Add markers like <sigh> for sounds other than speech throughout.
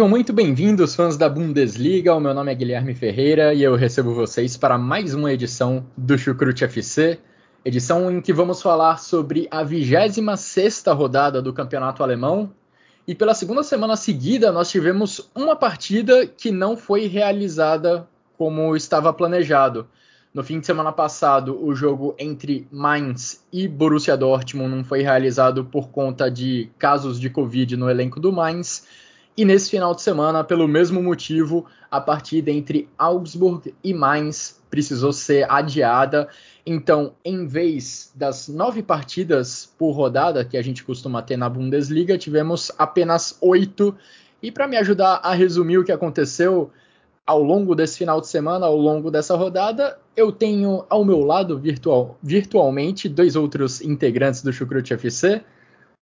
Sejam muito bem-vindos, fãs da Bundesliga. O meu nome é Guilherme Ferreira e eu recebo vocês para mais uma edição do Chucrute FC, edição em que vamos falar sobre a 26 rodada do Campeonato Alemão. E pela segunda semana seguida, nós tivemos uma partida que não foi realizada como estava planejado. No fim de semana passado, o jogo entre Mainz e Borussia Dortmund não foi realizado por conta de casos de Covid no elenco do Mainz. E nesse final de semana, pelo mesmo motivo, a partida entre Augsburg e Mainz precisou ser adiada. Então, em vez das nove partidas por rodada que a gente costuma ter na Bundesliga, tivemos apenas oito. E para me ajudar a resumir o que aconteceu ao longo desse final de semana, ao longo dessa rodada, eu tenho ao meu lado virtual, virtualmente dois outros integrantes do Chucrute FC.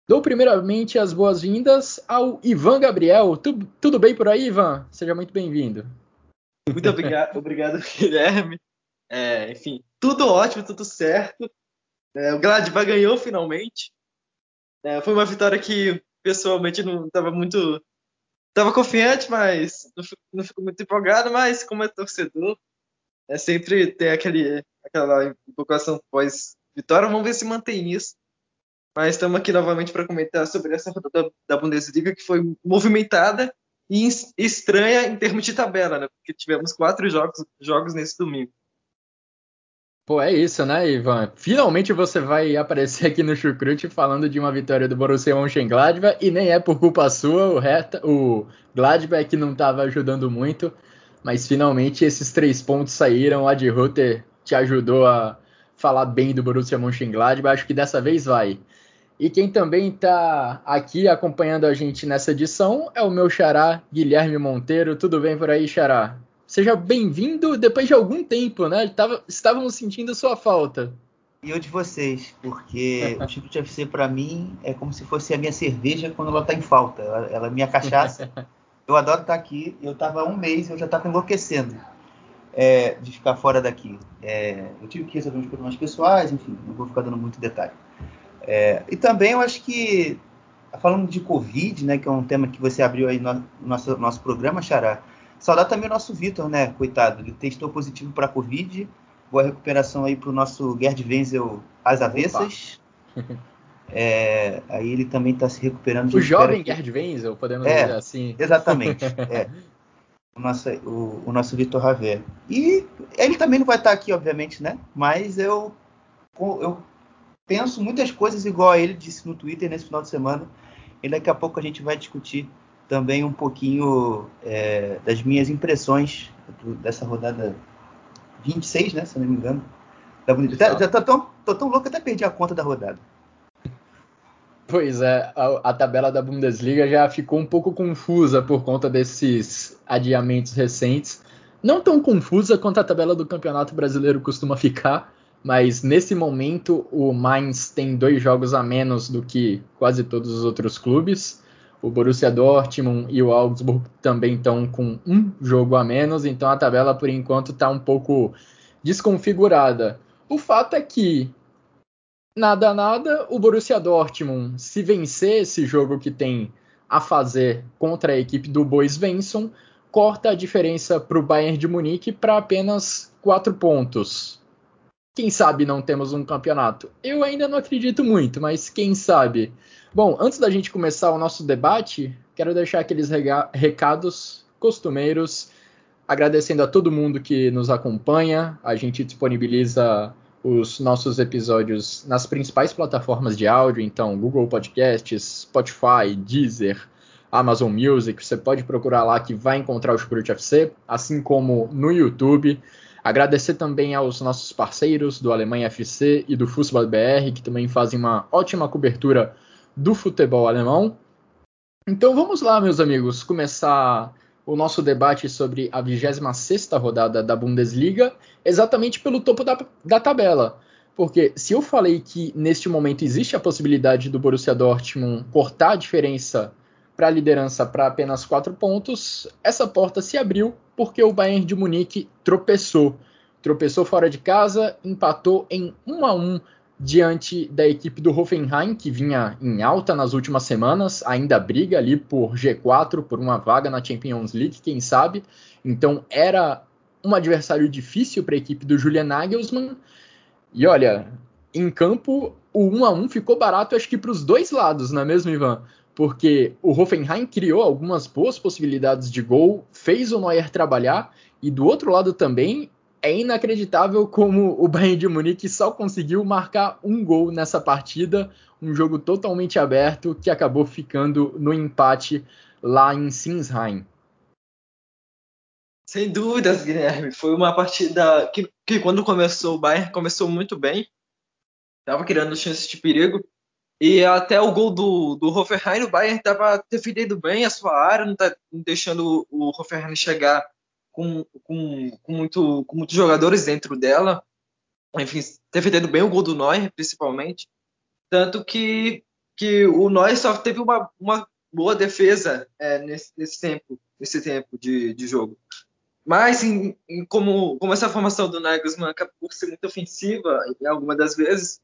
Dou primeiramente as boas-vindas ao Ivan Gabriel. Tu, tudo bem por aí, Ivan? Seja muito bem-vindo. Muito obrigado, <laughs> obrigado Guilherme. É, enfim, tudo ótimo, tudo certo. É, o Gladbach ganhou finalmente. É, foi uma vitória que pessoalmente não estava muito. Estava confiante, mas não fico, não fico, muito empolgado. Mas como é torcedor, é sempre ter aquele, aquela empolgação pós-vitória. Vamos ver se mantém isso. Mas estamos aqui novamente para comentar sobre essa rodada da Bundesliga que foi movimentada e estranha em termos de tabela, né? Porque tivemos quatro jogos, jogos nesse domingo. Pô, é isso, né, Ivan? Finalmente você vai aparecer aqui no Chucrute falando de uma vitória do Borussia Mönchengladbach e nem é por culpa sua, o, o Gladbach não estava ajudando muito, mas finalmente esses três pontos saíram, o Ad Rutter te ajudou a falar bem do Borussia Mönchengladbach, acho que dessa vez vai. E quem também está aqui acompanhando a gente nessa edição é o meu xará, Guilherme Monteiro. Tudo bem por aí, xará? Seja bem-vindo depois de algum tempo, né? Tava, estávamos sentindo sua falta. E eu de vocês, porque o Chico de para mim é como se fosse a minha cerveja quando ela está em falta. Ela, ela é minha cachaça. eu adoro estar tá aqui. Eu estava um mês, eu já estava enlouquecendo é, de ficar fora daqui. É, eu tive que resolver uns problemas pessoais, enfim, não vou ficar dando muito detalhe. É, e também eu acho que, falando de Covid, né, que é um tema que você abriu aí no nosso, nosso programa, Xará, saudar também o nosso Vitor, né, coitado, ele testou positivo para Covid, boa recuperação aí para o nosso Gerd Wenzel às avessas. <laughs> É, aí ele também está se recuperando. O jovem que... Gerd Wenzel, podemos é, dizer assim. Exatamente. <laughs> é. O nosso, o, o nosso Vitor Ravé. E ele também não vai estar aqui, obviamente, né? Mas eu, eu penso muitas coisas igual a ele disse no Twitter nesse final de semana. E daqui a pouco a gente vai discutir também um pouquinho é, das minhas impressões dessa rodada 26, né? Se eu não me engano. Da Já, já tô, tão, tô tão louco até perdi a conta da rodada. Pois é, a, a, tabela da Bundesliga já ficou um pouco confusa por conta desses adiamentos recentes. Não tão confusa quanto a tabela do Campeonato Brasileiro costuma ficar, mas nesse momento o Mainz tem dois jogos a menos do que quase todos os outros clubes. O Borussia Dortmund e o Augsburg também estão com um jogo a menos, então a tabela por enquanto está um pouco desconfigurada. O fato é que nada nada, o Borussia Dortmund, se vencer esse jogo que tem a fazer contra a equipe do Bois Venson, corta a diferença para o Bayern de Munique para apenas quatro pontos quem sabe não temos um campeonato? Eu ainda não acredito muito, mas quem sabe? Bom, antes da gente começar o nosso debate, quero deixar aqueles recados costumeiros, agradecendo a todo mundo que nos acompanha. A gente disponibiliza os nossos episódios nas principais plataformas de áudio, então Google Podcasts, Spotify, Deezer, Amazon Music. Você pode procurar lá que vai encontrar o Chucrute FC, assim como no YouTube. Agradecer também aos nossos parceiros do Alemanha FC e do Fußball BR, que também fazem uma ótima cobertura do futebol alemão. Então vamos lá, meus amigos, começar o nosso debate sobre a 26ª rodada da Bundesliga, exatamente pelo topo da, da tabela. Porque se eu falei que neste momento existe a possibilidade do Borussia Dortmund cortar a diferença para a liderança para apenas quatro pontos, essa porta se abriu porque o Bayern de Munique tropeçou. Tropeçou fora de casa, empatou em 1 a 1 diante da equipe do Hoffenheim, que vinha em alta nas últimas semanas, ainda briga ali por G4, por uma vaga na Champions League, quem sabe. Então era um adversário difícil para a equipe do Julian Nagelsmann. E olha, em campo o 1 a 1 ficou barato, acho que para os dois lados, não é mesmo, Ivan? Porque o Hoffenheim criou algumas boas possibilidades de gol, fez o Neuer trabalhar, e do outro lado também é inacreditável como o <laughs> Bayern de Munique só conseguiu marcar um gol nessa partida, um jogo totalmente aberto que acabou ficando no empate lá em Sinsheim. Sem dúvidas, Guilherme. Foi uma partida que, que quando começou o Bayern começou muito bem, estava criando chances de perigo. E até o gol do, do Hoffenheim, o Bayern estava defendendo bem a sua área, não, tá, deixando o Hoffenheim chegar com, com, com, muito, com muitos jogadores dentro dela. Enfim, defendendo bem o gol do Neuer, principalmente. Tanto que, que o Neuer só teve uma, uma boa defesa é, nesse, nesse, tempo, nesse tempo de, de jogo. Mas em, em, como, como essa formação do Nagelsmann acabou por ser muito ofensiva em algumas das vezes,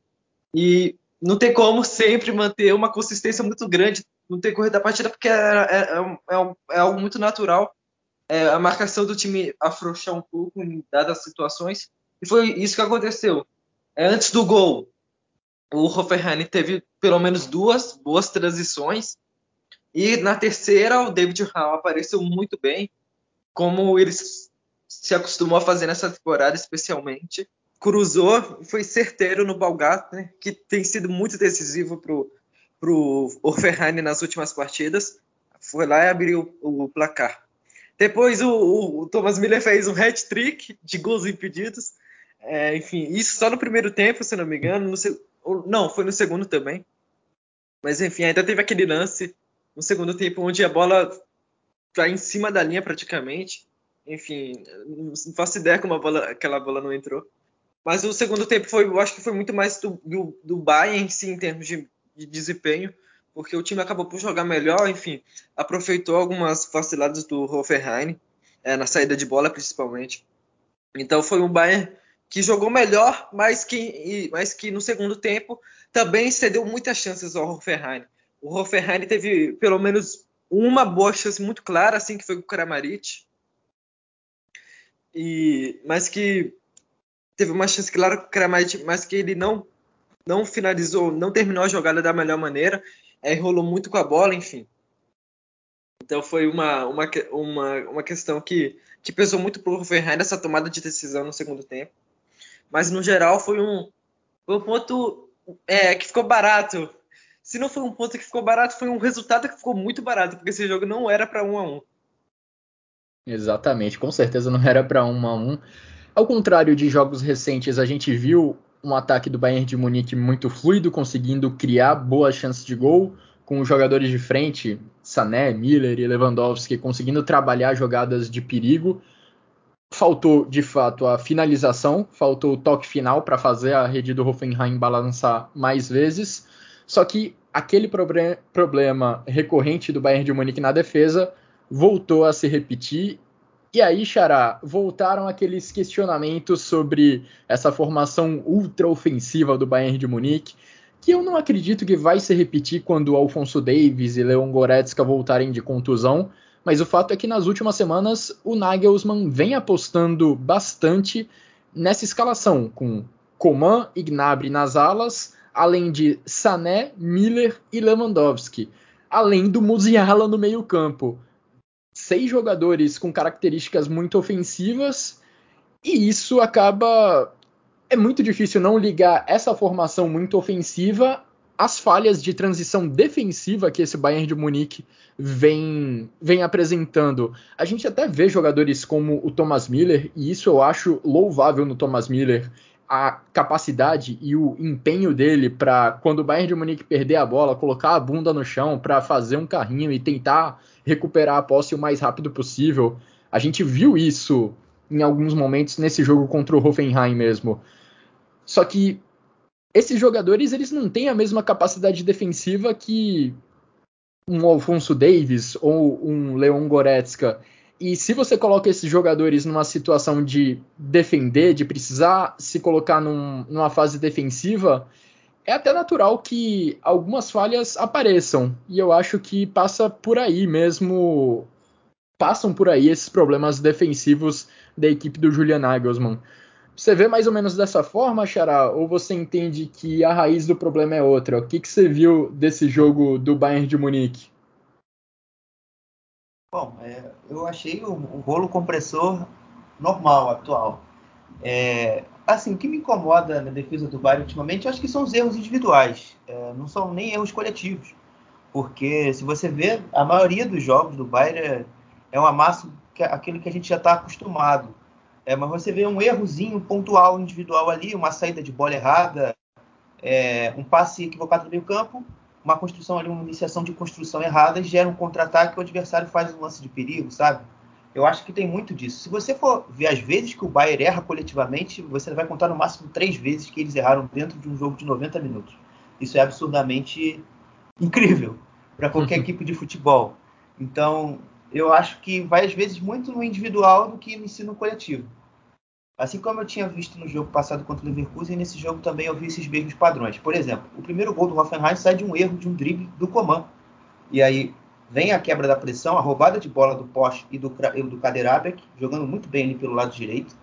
e não tem como sempre manter uma consistência muito grande no decorrer da partida, porque é, é, é, é algo muito natural é, a marcação do time afrouxar um pouco em dadas situações. E foi isso que aconteceu. É, antes do gol, o Hoffenheim teve pelo menos duas boas transições. E na terceira, o David Hall apareceu muito bem, como ele se acostumou a fazer nessa temporada, especialmente. Cruzou, foi certeiro no Balgat, né, que tem sido muito decisivo para o Hoffenheim nas últimas partidas. Foi lá e abriu o placar. Depois o, o Thomas Miller fez um hat-trick de gols impedidos. É, enfim, isso só no primeiro tempo, se não me engano. No, não, foi no segundo também. Mas enfim, ainda teve aquele lance no segundo tempo onde a bola tá em cima da linha praticamente. Enfim, não faço ideia como bola, aquela bola não entrou. Mas o segundo tempo foi, eu acho que foi muito mais do, do, do Bayern em si, em termos de, de desempenho porque o time acabou por jogar melhor, enfim, aproveitou algumas facilidades do Hoffenheim, é, na saída de bola principalmente. Então foi um Bayern que jogou melhor, mas que, mas que no segundo tempo também cedeu muitas chances ao Hoffenheim. O Hoffenheim teve pelo menos uma boa chance muito clara, assim, que foi com o Kramaric. E, mas que teve uma chance clara com o Kramaric, mas que ele não não finalizou, não terminou a jogada da melhor maneira rolou muito com a bola, enfim. Então foi uma, uma, uma, uma questão que, que pesou muito para o Hoffenheim nessa tomada de decisão no segundo tempo. Mas no geral foi um, foi um ponto é, que ficou barato. Se não foi um ponto que ficou barato, foi um resultado que ficou muito barato, porque esse jogo não era para um a um. Exatamente, com certeza não era para um a um. Ao contrário de jogos recentes, a gente viu um ataque do Bayern de Munique muito fluido, conseguindo criar boas chances de gol, com os jogadores de frente, Sané, Miller e Lewandowski, conseguindo trabalhar jogadas de perigo. Faltou, de fato, a finalização, faltou o toque final para fazer a rede do Hoffenheim balançar mais vezes. Só que aquele problema recorrente do Bayern de Munique na defesa voltou a se repetir e aí, Xará, voltaram aqueles questionamentos sobre essa formação ultra ofensiva do Bayern de Munique, que eu não acredito que vai se repetir quando Alfonso Davis e Leon Goretzka voltarem de contusão, mas o fato é que nas últimas semanas o Nagelsmann vem apostando bastante nessa escalação, com Coman e Gnabry nas alas, além de Sané, Miller e Lewandowski, além do Musiala no meio campo seis jogadores com características muito ofensivas, e isso acaba. É muito difícil não ligar essa formação muito ofensiva as falhas de transição defensiva que esse Bayern de Munique vem, vem apresentando. A gente até vê jogadores como o Thomas Miller, e isso eu acho louvável no Thomas Miller, a capacidade e o empenho dele para, quando o Bayern de Munique perder a bola, colocar a bunda no chão para fazer um carrinho e tentar recuperar a posse o mais rápido possível. A gente viu isso em alguns momentos nesse jogo contra o Hoffenheim mesmo. Só que esses jogadores eles não têm a mesma capacidade defensiva que um Alfonso Davis ou um Leon Goretzka. E se você coloca esses jogadores numa situação de defender, de precisar se colocar num, numa fase defensiva, é até natural que algumas falhas apareçam. E eu acho que passa por aí mesmo. Passam por aí esses problemas defensivos da equipe do Julian Nagelsmann. Você vê mais ou menos dessa forma, Xará? Ou você entende que a raiz do problema é outra? O que, que você viu desse jogo do Bayern de Munique? Bom, é, eu achei o, o, rolo compressor normal, atual. É, assim, o que me incomoda na defesa do Bayern ultimamente, acho que são os erros individuais. É, não são nem erros coletivos. Porque, se você vê, a maioria dos jogos do Bayern é, é um amasso que, aquilo que a gente já está acostumado é, mas você vê um errozinho pontual individual ali, uma saída de bola errada, é, um passe equivocado no meio campo, uma construção ali, uma iniciação de construção errada e gera um contra-ataque que o adversário faz um lance de perigo, sabe? Eu acho que tem muito disso. Se você for ver as vezes que o Bayern erra coletivamente, você vai contar no máximo três vezes que eles erraram dentro de um jogo de 90 minutos. Isso é absurdamente incrível para qualquer <laughs> equipe de futebol. Então, eu acho que vai às vezes muito no individual do que no ensino coletivo. Assim como eu tinha visto no jogo passado contra o Leverkusen, nesse jogo também eu vi esses mesmos padrões. Por exemplo, o primeiro gol do Hoffenheim sai de um erro, de um drible do Coman. E aí vem a quebra da pressão, a roubada de bola do Porsche e do, do Kaderabek, jogando muito bem ali pelo lado direito.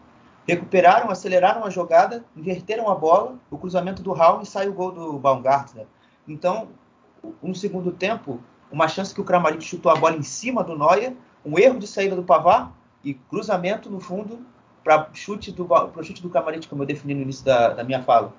Recuperaram, aceleraram a jogada, inverteram a bola, o cruzamento do Raul e sai o gol do Baumgartner. Então, no segundo tempo, uma chance que o Kramaric chutou a bola em cima do Neuer, um erro de saída do Pavar e cruzamento no fundo para chute do pro chute do Kramaric, como eu defini no início da, da, minha fala.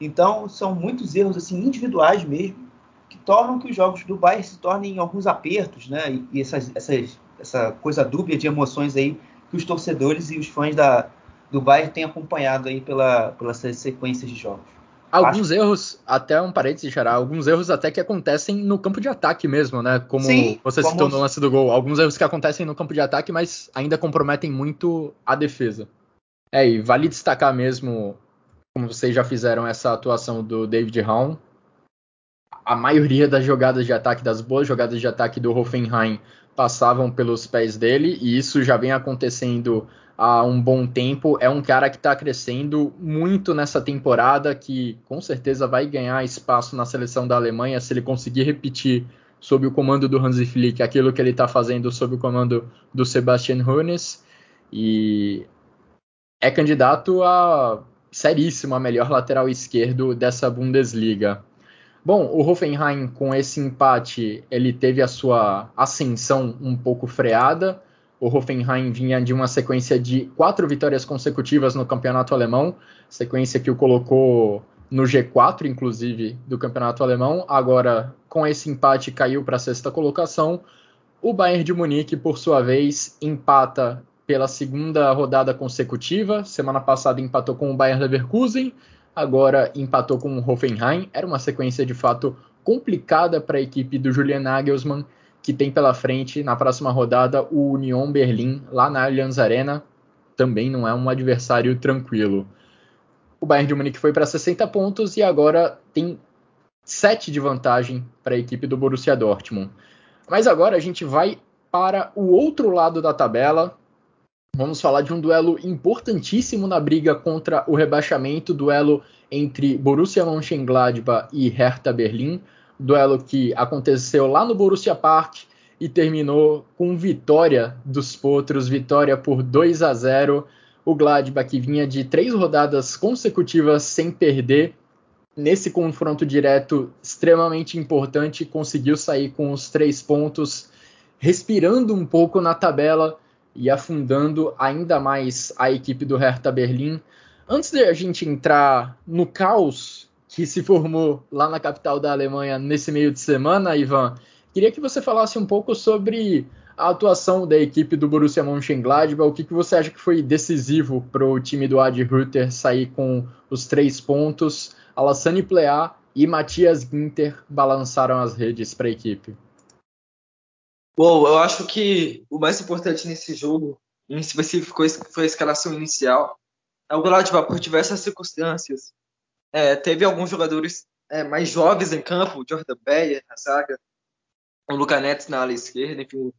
Então, são muitos erros assim individuais mesmo que tornam que os jogos do Bayern se tornem alguns apertos, né? E, e essas, essas, essa coisa dúbia de emoções aí que os torcedores e os fãs da, do Bayern têm acompanhado aí pela, pelas sequências de jogos. Alguns Acho... erros, até um parênteses, Xará, alguns erros até que acontecem no campo de ataque mesmo, né? Como Sim, você citou no lance do gol. Alguns erros que acontecem no campo de ataque, mas ainda comprometem muito a defesa. É, e vale destacar mesmo, como vocês já fizeram, essa atuação do David Raum. A maioria das jogadas de ataque, das boas jogadas de ataque do Hoffenheim, passavam pelos pés dele, e isso já vem acontecendo há um bom tempo. É um cara que está crescendo muito nessa temporada, que com certeza vai ganhar espaço na seleção da Alemanha se ele conseguir repetir sob o comando do Hansi Flick aquilo que ele está fazendo sob o comando do Sebastian Hoeneß. E é candidato a seríssimo a melhor lateral esquerdo dessa Bundesliga. Bom, o Hoffenheim com esse empate, ele teve a sua ascensão um pouco freada, o Hoffenheim vinha de uma sequência de quatro vitórias consecutivas no campeonato alemão, sequência que o colocou no G4, inclusive, do campeonato alemão. Agora, com esse empate, caiu para a sexta colocação. O Bayern de Munique, por sua vez, empata pela segunda rodada consecutiva. Semana passada empatou com o Bayern Leverkusen, agora empatou com o Hoffenheim. Era uma sequência de fato complicada para a equipe do Julian Nagelsmann que tem pela frente na próxima rodada o Union Berlim lá na Allianz Arena. Também não é um adversário tranquilo. O Bayern de Munique foi para 60 pontos e agora tem 7 de vantagem para a equipe do Borussia Dortmund. Mas agora a gente vai para o outro lado da tabela. Vamos falar de um duelo importantíssimo na briga contra o rebaixamento, duelo entre Borussia Mönchengladbach e Hertha Berlim duelo que aconteceu lá no Borussia Park e terminou com vitória dos Potros, vitória por 2 a 0. O Gladbach que vinha de três rodadas consecutivas sem perder, nesse confronto direto extremamente importante, conseguiu sair com os três pontos, respirando um pouco na tabela e afundando ainda mais a equipe do Hertha Berlim. Antes de a gente entrar no caos que se formou lá na capital da Alemanha nesse meio de semana, Ivan. Queria que você falasse um pouco sobre a atuação da equipe do Borussia Mönchengladbach, o que, que você acha que foi decisivo para o time do Adi Rütter sair com os três pontos? Alassane Plea e Matias Ginter balançaram as redes para a equipe. Bom, eu acho que o mais importante nesse jogo, em específico, foi a escalação inicial. É o Gladbach, por diversas circunstâncias, é, teve alguns jogadores é, mais jovens em campo, o Jordan Beyer na zaga, o Luca Netes na ala esquerda, enfim,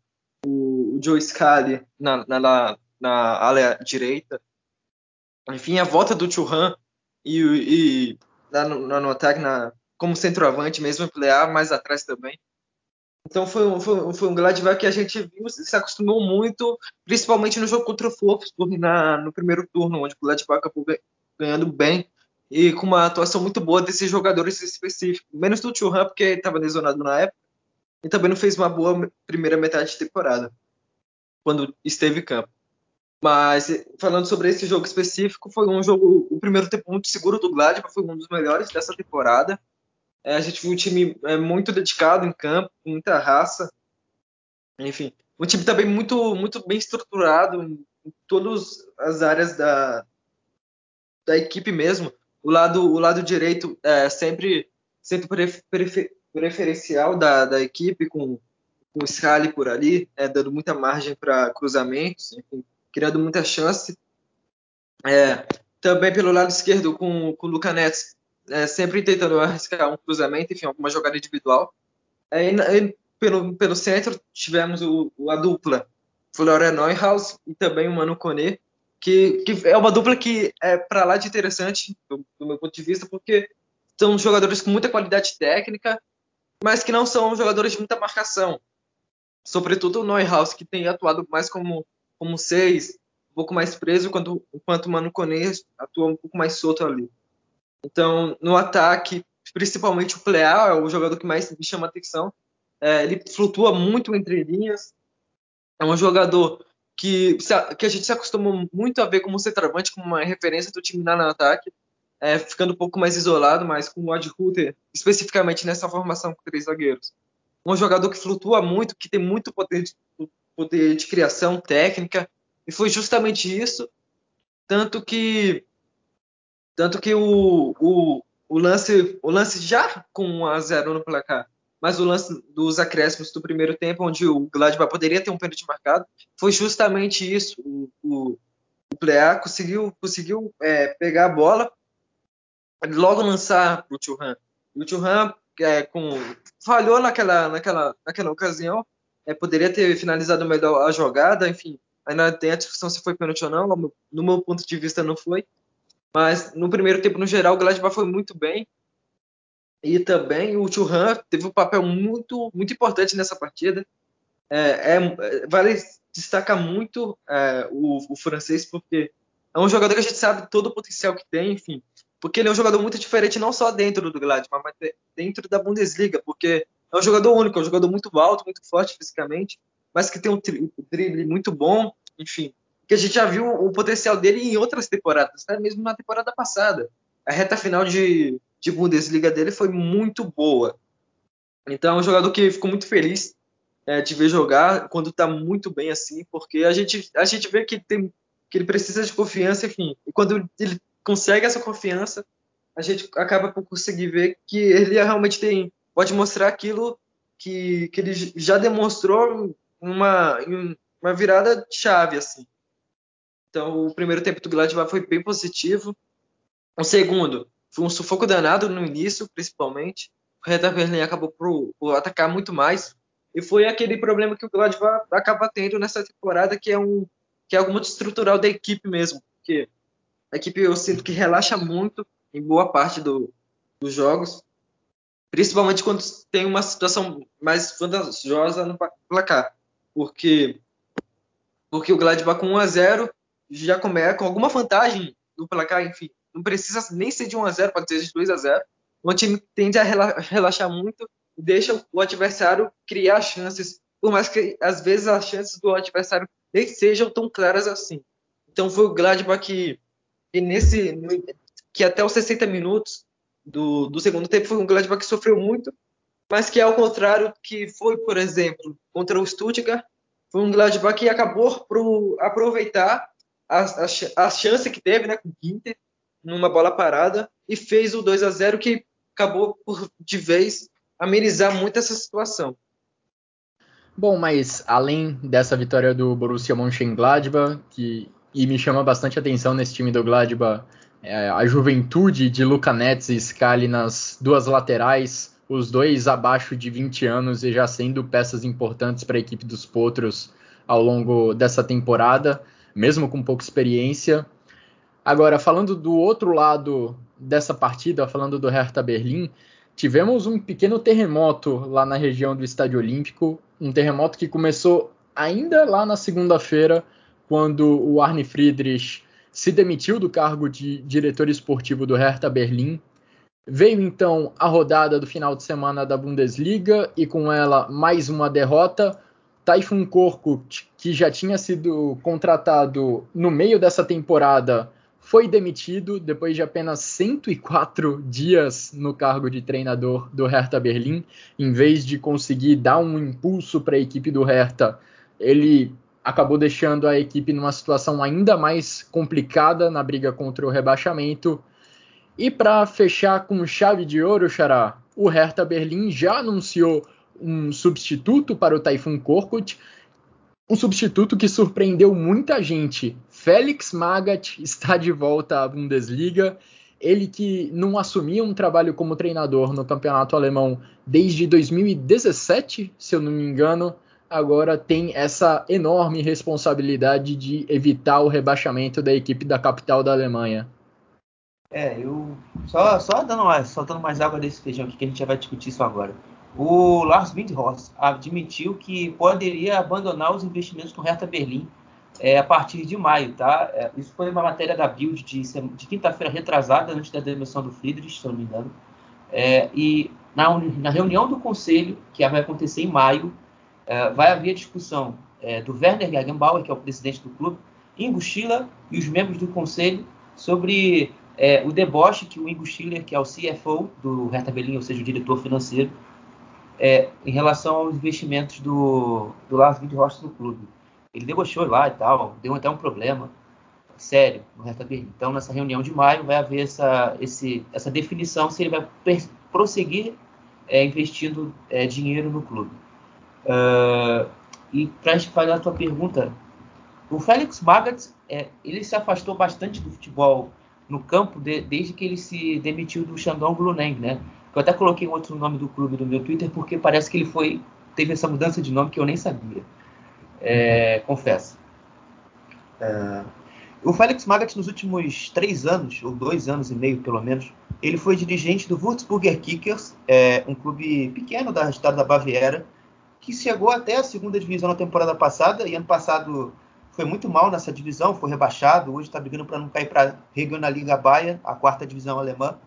o, o Joe Scali na, na, na, ala direita. Enfim, a volta do Churran e, e na, no, no ataque na, como centroavante, mesmo emplear mais atrás também. Então foi, foi, foi um Gladbach que a gente viu, se acostumou muito, principalmente no jogo contra o Wolfsburg na, no primeiro turno, onde o Gladbach acabou ganhando bem e com uma atuação muito boa desses jogadores específicos. Menos do Churran, porque estava lesionado na época, e também não fez uma boa primeira metade de temporada, quando esteve em campo. Mas falando sobre esse jogo específico, foi um jogo, o primeiro tempo muito seguro do Gladbach, foi um dos melhores dessa temporada. É, a gente viu um time é, muito dedicado em campo, com muita raça. Enfim, um time também muito, muito bem estruturado em, em todas as áreas da, da equipe mesmo. O lado, o lado direito é sempre, sempre prefer, preferencial da, da equipe, com, com o Scali por ali, é, dando muita margem para cruzamentos, enfim, criando muita chance. É, também pelo lado esquerdo, com, com o Luca é, sempre tentando arriscar um cruzamento, enfim, alguma jogada individual. E, pelo, pelo centro, tivemos o, a dupla Florian Neuhaus e também o Manu Kone, que, que é uma dupla que é para lá de interessante, do, do meu ponto de vista, porque são jogadores com muita qualidade técnica, mas que não são jogadores de muita marcação. Sobretudo o Neuhaus, que tem atuado mais como, como seis, um pouco mais preso, enquanto, enquanto o Manu Kone atua um pouco mais solto ali. Então, no ataque, principalmente o Pleal é o jogador que mais me chama atenção. É, ele flutua muito entre linhas. É um jogador que, que a gente se acostumou muito a ver como centroavante, como uma referência do time no ataque é, ficando um pouco mais isolado, mas com o Odd especificamente nessa formação com três zagueiros. Um jogador que flutua muito, que tem muito poder de, poder de criação, técnica, e foi justamente isso, tanto que tanto que o, o, o lance o lance já com 1 a 0 no placar, mas o lance dos acréscimos do primeiro tempo, onde o Gladbach poderia ter um pênalti marcado, foi justamente isso. O, o, o Plea conseguiu, conseguiu é, pegar a bola logo lançar para o Churran. E o Churran é, com, falhou naquela, naquela, naquela ocasião, é, poderia ter finalizado melhor a jogada, enfim, ainda tem a discussão se foi pênalti ou não, no meu ponto de vista não foi, mas no primeiro tempo, no geral, o Gladbach foi muito bem, e também o Churran teve um papel muito, muito importante nessa partida, é, é, vale destacar muito é, o, o francês, porque é um jogador que a gente sabe todo o potencial que tem, enfim, porque ele é um jogador muito diferente não só dentro do Gladbach, mas dentro da Bundesliga, porque é um jogador único, é um jogador muito alto, muito forte fisicamente, mas que tem um drible muito bom, enfim, que a gente já viu o potencial dele em outras temporadas, até mesmo na temporada passada. A reta final de, de Bundesliga dele foi muito boa. Então é um jogador que ficou muito feliz é, de ver jogar quando está muito bem assim, porque a gente, a gente vê que, tem, que ele precisa de confiança, enfim, e quando ele consegue essa confiança, a gente acaba por conseguir ver que ele realmente tem, pode mostrar aquilo que, que ele já demonstrou uma, uma virada chave, assim. Então, o primeiro tempo do Gladbach foi bem positivo. O segundo foi um sufoco danado no início, principalmente. O Hertha Berlim acabou por, por, atacar muito mais. E foi aquele problema que o Gladbach acaba tendo nessa temporada, que é um que é algo muito estrutural da equipe mesmo. Porque a equipe eu sinto que relaxa muito em boa parte do, dos jogos, principalmente quando tem uma situação mais vantajosa no placar, porque porque o Gladbach com 1 a 0 já começa com alguma vantagem no placar, enfim, não precisa nem ser de 1 a 0, pode ser de 2 a 0. O time tende a relaxar muito e deixa o adversário criar chances, por mais que às vezes as chances do adversário nem sejam tão claras assim. Então foi o Gladbach que e nesse que até os 60 minutos do, do segundo tempo foi um Gladbach que sofreu muito, mas que ao contrário que foi, por exemplo, contra o Stuttgart, foi um Gladbach que acabou por aproveitar a, a, a chance que teve né, com o Ginter numa bola parada e fez o 2 a 0 que acabou por de vez amenizar muito essa situação. Bom, mas além dessa vitória do Borussia Mönchengladbach, que e me chama bastante atenção nesse time do Gladbach, é, a juventude de Luca Netz e Scali nas duas laterais, os dois abaixo de 20 anos e já sendo peças importantes para a equipe dos Potros ao longo dessa temporada, mesmo com pouca experiência. Agora, falando do outro lado dessa partida, falando do Hertha Berlim, tivemos um pequeno terremoto lá na região do Estádio Olímpico, um terremoto que começou ainda lá na segunda-feira, quando o Arne Friedrich se demitiu do cargo de diretor esportivo do Hertha Berlim. Veio então a rodada do final de semana da Bundesliga e com ela mais uma derrota. Taifun Korkut, que já tinha sido contratado no meio dessa temporada, foi demitido depois de apenas 104 dias no cargo de treinador do Hertha Berlim. Em vez de conseguir dar um impulso para a equipe do Hertha, ele acabou deixando a equipe numa situação ainda mais complicada na briga contra o rebaixamento. E para fechar com chave de ouro, Xará, o Hertha Berlim já anunciou um substituto para o Taifun Korkut, um substituto que surpreendeu muita gente. Félix Magath está de volta à Bundesliga. Ele que não assumia um trabalho como treinador no campeonato alemão desde 2017, se eu não me engano, agora tem essa enorme responsabilidade de evitar o rebaixamento da equipe da capital da Alemanha. É, eu só, só dando mais, soltando mais água desse feijão aqui que a gente já vai discutir isso agora. O Lars Windhorst admitiu que poderia abandonar os investimentos no Hertha Berlim é, a partir de maio, tá? É, isso foi uma matéria da Bild de, de quinta-feira retrasada, antes da demissão do Friedrich, se não me engano. É, e na, na, reunião do conselho, que vai acontecer em maio, vai haver discussão do Werner Gegenbauer, que é o presidente do clube, Ingo Schiller e os membros do conselho sobre é, o deboche que o Ingo Schiller, que é o CFO do Hertha Berlin, ou seja, o diretor financeiro, é, em relação aos investimentos do, do Lars Windhorst no clube. Ele debochou lá e tal, deu até um problema sério no Hertha Berlim. Então, nessa reunião de maio, vai haver essa, esse, essa definição se ele vai prosseguir é, investindo é, dinheiro no clube. Uh, e para fazer a tua pergunta, o Félix Magath, é, ele se afastou bastante do futebol no campo de, desde que ele se demitiu do Shandong Luneng, né? Eu até coloquei outro nome do clube no meu Twitter porque parece que ele foi teve essa mudança de nome que eu nem sabia. É, confesso. É, o Félix Magath, nos últimos três anos, ou dois anos e meio pelo menos, ele foi dirigente do Würzburger Kickers, é, um clube pequeno da estado da Baviera, que chegou até a segunda divisão na temporada passada, e ano passado foi muito mal nessa divisão, foi rebaixado, hoje está brigando para não cair para a Regionalliga Baia, a quarta divisão alemã.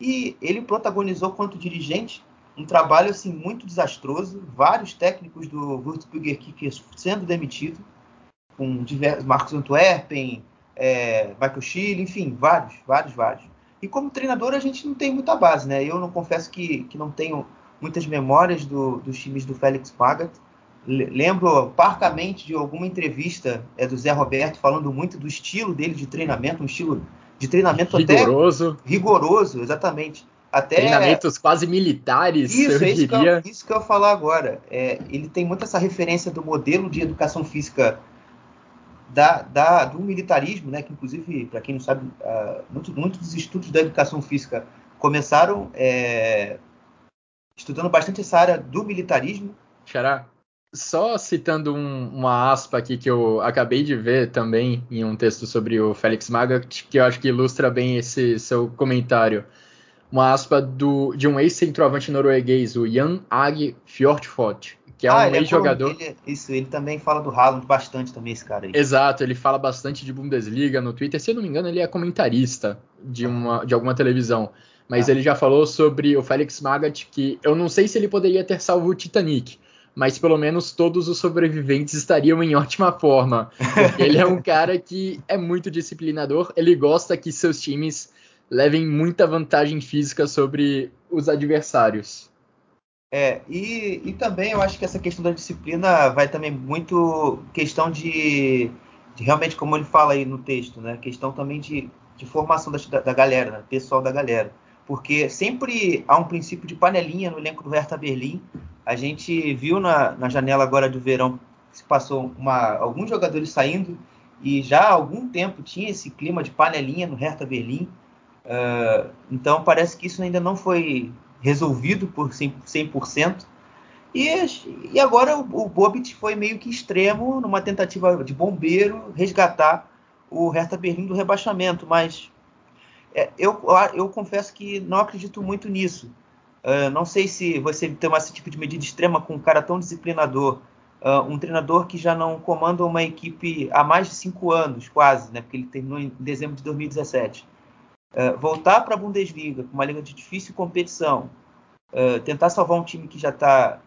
E ele protagonizou quanto dirigente um trabalho assim muito desastroso, vários técnicos do Würzburger Kickers sendo demitidos, com diversos Marcos Antwerpen, é, Michael Schill, enfim, vários, vários, vários. E como treinador a gente não tem muita base, né? Eu não confesso que, que não tenho muitas memórias do, dos times do Félix Magath. Lembro parcamente de alguma entrevista é, do Zé Roberto falando muito do estilo dele de treinamento, um estilo de treinamento rigoroso. até rigoroso, exatamente. Até, Treinamentos quase militares, isso, eu é isso diria. Que eu, isso que eu ia falar agora. É, ele tem muito essa referência do modelo de educação física da, da, do militarismo, né? Que inclusive, para quem não sabe, uh, muitos, muitos dos estudos da educação física começaram é, estudando bastante essa área do militarismo. Xará, só citando um, uma aspa aqui que eu acabei de ver também em um texto sobre o Félix Magath, que eu acho que ilustra bem esse seu comentário. Uma aspa do, de um ex-centroavante norueguês, o Jan Ag Fjordfot, que é ah, um ex-jogador. É, isso, ele também fala do Haaland bastante também, esse cara aí. Exato, ele fala bastante de Bundesliga no Twitter. Se eu não me engano, ele é comentarista de, uma, de alguma televisão. Mas ah. ele já falou sobre o Félix Magath, que eu não sei se ele poderia ter salvo o Titanic, mas pelo menos todos os sobreviventes estariam em ótima forma. ele é um cara que é muito disciplinador, ele gosta que seus times levem muita vantagem física sobre os adversários. É, e, e também eu acho que essa questão da disciplina vai também muito questão de, de realmente, como ele fala aí no texto, né? Questão também de, de formação da, da galera, né? pessoal da galera. Porque sempre há um princípio de panelinha no elenco do Hertha Berlim. A gente viu na, na janela agora do verão que se passou uma, alguns jogadores saindo e já há algum tempo tinha esse clima de panelinha no Hertha Berlim. Uh, então parece que isso ainda não foi resolvido por 100%. E, e agora o, o Bobit foi meio que extremo numa tentativa de bombeiro resgatar o Hertha Berlim do rebaixamento, mas é, eu, eu confesso que não acredito muito nisso. Uh, não sei se você tem esse tipo de medida extrema com um cara tão disciplinador, uh, um treinador que já não comanda uma equipe há mais de cinco anos, quase, né, porque ele terminou em dezembro de 2017. Uh, voltar para a Bundesliga, uma liga de difícil competição, tentar salvar um time que já está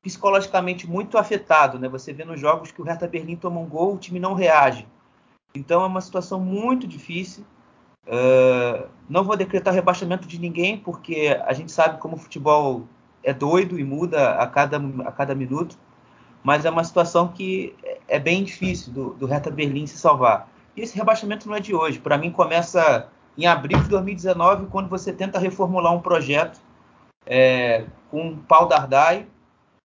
psicologicamente muito afetado. Né? Você vê nos jogos que o Hertha Berlim toma um gol, o time não reage. Então é uma situação muito difícil. Uh, não vou decretar rebaixamento de ninguém, porque a gente sabe como o futebol é doido e muda a cada, a cada minuto, mas é uma situação que é bem difícil do, do Hertha Berlim se salvar. E esse rebaixamento não é de hoje. Para mim, começa em abril de 2019, quando você tenta reformular um projeto é, com pau dardai,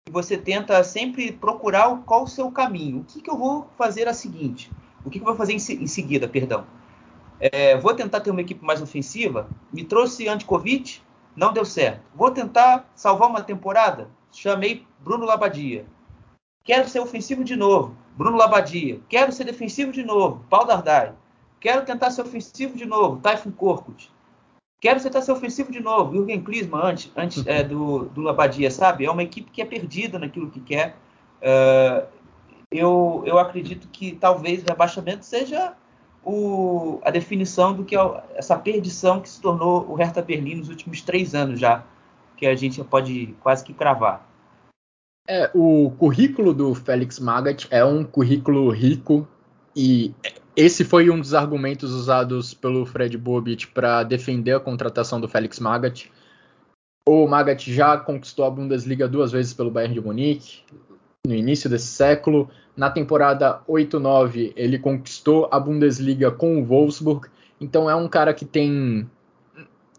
e você tenta sempre procurar qual o seu caminho. O que, que eu vou fazer a seguinte? O que, que eu vou fazer em, em seguida, perdão? É, vou tentar ter uma equipe mais ofensiva. Me trouxe anti-Covid, não deu certo. Vou tentar salvar uma temporada. Chamei Bruno Labadia. Quero ser ofensivo de novo. Bruno Labadia. Quero ser defensivo de novo. Paulo Dardai. Quero tentar ser ofensivo de novo. Typhon Korkut. Quero tentar ser ofensivo de novo. Jürgen Klinsmann antes, antes é, do, do Labadia, sabe? É uma equipe que é perdida naquilo que quer. Uh, eu, eu acredito que talvez o rebaixamento seja o, a definição do que é essa perdição que se tornou o Hertha Berlim nos últimos três anos já, que a gente pode quase que cravar. É, o currículo do Félix Magath é um currículo rico e esse foi um dos argumentos usados pelo Fred Bobit para defender a contratação do Félix Magath. O Magath já conquistou a Bundesliga duas vezes pelo Bayern de Munique, no início desse século. Na temporada 8-9, ele conquistou a Bundesliga com o Wolfsburg. Então é um cara que tem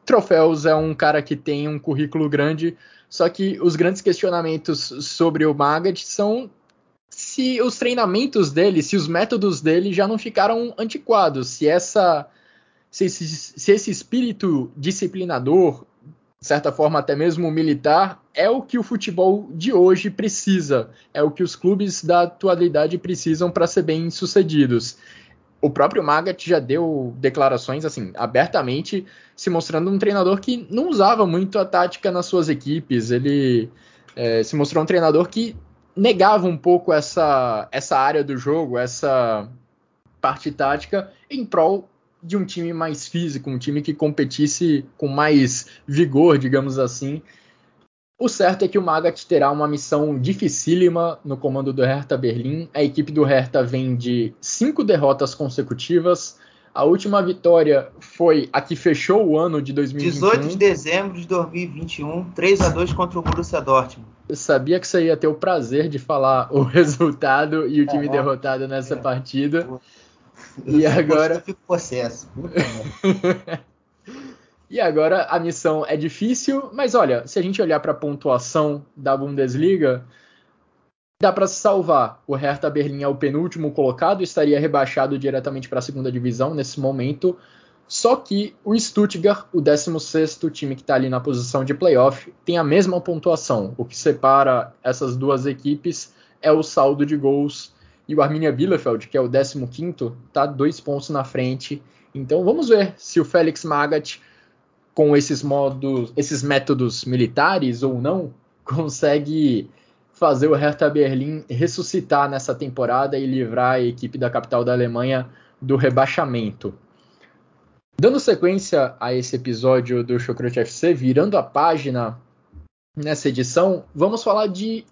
troféus, é um cara que tem um currículo grande. Só que os grandes questionamentos sobre o Magath são se os treinamentos dele, se os métodos dele já não ficaram antiquados, se essa se esse, se esse espírito disciplinador de certa forma até mesmo militar, é o que o futebol de hoje precisa, é o que os clubes da atualidade precisam para ser bem sucedidos. O próprio Magat já deu declarações assim abertamente, se mostrando um treinador que não usava muito a tática nas suas equipes. Ele é, se mostrou um treinador que negava um pouco essa, essa área do jogo, essa parte tática, em prol de um time mais físico, um time que competisse com mais vigor, digamos assim. O certo é que o Magat terá uma missão dificílima no comando do Hertha Berlim. A equipe do Hertha vem de cinco derrotas consecutivas. A última vitória foi a que fechou o ano de 2021. 18 de dezembro de 2021, 3 a 2 contra o Borussia Dortmund. Eu sabia que você ia ter o prazer de falar o <laughs> resultado e o time é, derrotado nessa é. partida. E <laughs> agora. Eu fico possesso. <laughs> e agora a missão é difícil, mas olha, se a gente olhar para a pontuação da Bundesliga, dá para se salvar. O Hertha Berlim é o penúltimo colocado, estaria rebaixado diretamente para a segunda divisão nesse momento. Só que o Stuttgart, o 16 time que está ali na posição de playoff, tem a mesma pontuação. O que separa essas duas equipes é o saldo de gols e o Arminia Bielefeld, que é o 15º, está dois pontos na frente. Então vamos ver se o Félix Magath, com esses modos, esses métodos militares ou não, <laughs> consegue fazer o Hertha Berlim ressuscitar nessa temporada e livrar a equipe da capital da Alemanha do rebaixamento. Dando sequência a esse episódio do Chocrute FC, virando a página nessa edição, vamos falar de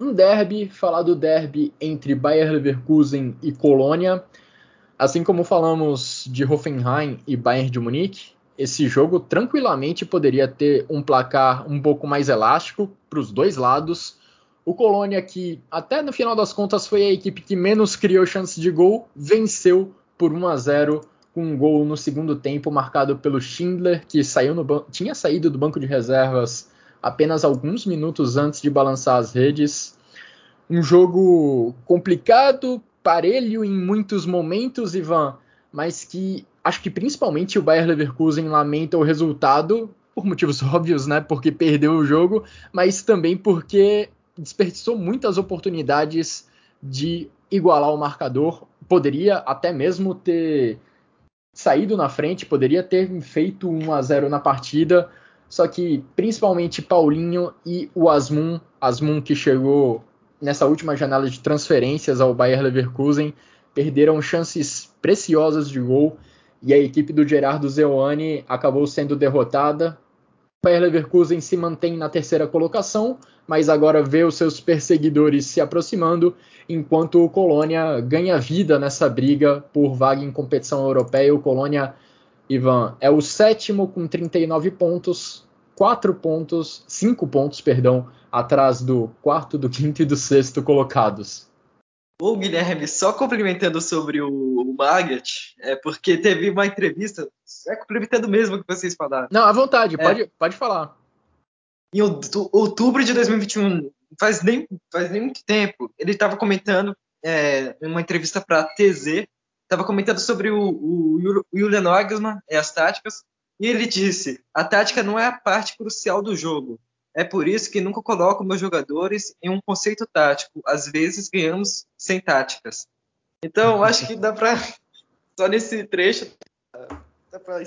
um derby, falar do derby entre Bayer Leverkusen e Colônia. Assim como falamos de Hoffenheim e Bayern de Munique, esse jogo tranquilamente poderia ter um placar um pouco mais elástico para os dois lados. O Colônia, que até no final das contas foi a equipe que menos criou chances de gol, venceu por 1 a 0 com um gol no segundo tempo marcado pelo Schindler, que saiu no tinha saído do banco de reservas apenas alguns minutos antes de balançar as redes. Um jogo complicado, parelho em muitos momentos, Ivan, mas que acho que principalmente o Bayer Leverkusen lamenta o resultado por motivos <laughs> óbvios, né? Porque perdeu o jogo, mas também porque desperdiçou muitas oportunidades de igualar o marcador. Poderia até mesmo ter saído na frente, poderia ter feito 1 a 0 na partida, só que principalmente Paulinho e o Asmun, Asmun que chegou nessa última janela de transferências ao Bayer Leverkusen, perderam chances preciosas de gol e a equipe do Gerardo Zeoane acabou sendo derrotada. O Bayer Leverkusen se mantém na terceira colocação, mas agora vê os seus perseguidores se aproximando, enquanto o Colônia ganha vida nessa briga por vaga em competição europeia. O Colônia, Ivan, é o sétimo com 39 pontos, 4 pontos, 5 pontos, perdão, atrás do quarto, do quinto e do sexto colocados. O Guilherme, só complementando sobre o, o Magat, é porque teve uma entrevista, é complementando mesmo o que vocês falaram. Não, à vontade, é, pode, pode falar. Em outubro de 2021, faz nem, faz nem muito tempo, ele estava comentando é, uma entrevista para a TZ, estava comentando sobre o, o, o Julian Nagelsmann e as táticas, e ele disse: a tática não é a parte crucial do jogo. É por isso que nunca coloco meus jogadores em um conceito tático. Às vezes ganhamos sem táticas. Então, acho que dá para <laughs> só nesse trecho para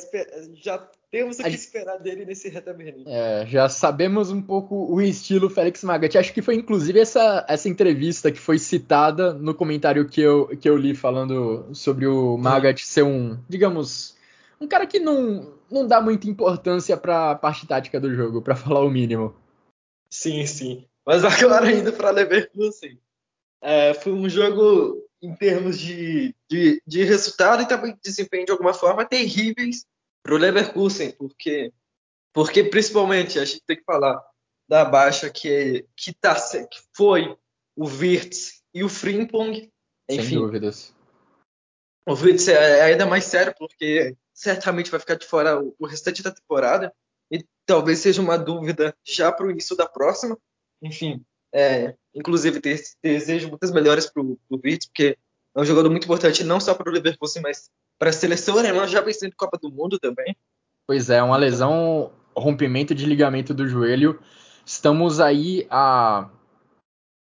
já temos o que esperar dele nesse reta É, já sabemos um pouco o estilo Félix Magath. Acho que foi inclusive essa, essa entrevista que foi citada no comentário que eu, que eu li falando sobre o Magath ser um, digamos, um cara que não, não dá muita importância para a parte tática do jogo, para falar o mínimo. Sim, sim. Mas agora <laughs> indo para Leverkusen, é, foi um jogo em termos de, de, de, resultado e também de desempenho de alguma forma terríveis para o Leverkusen, porque, porque principalmente a gente tem que falar da baixa que, que, tá, que foi o Wirtz e o Frimpong. Enfim, Sem dúvidas. O Wirtz é ainda mais sério porque certamente vai ficar de fora o, o restante da temporada e talvez seja uma dúvida já para o início da próxima. Enfim, é, inclusive desejo muitas melhoras para o Wirtz, porque é um jogador muito importante não só para o Leverkusen, mas para a seleção alemã já vencendo Copa do Mundo também. Pois é, uma lesão, rompimento de ligamento do joelho. Estamos aí a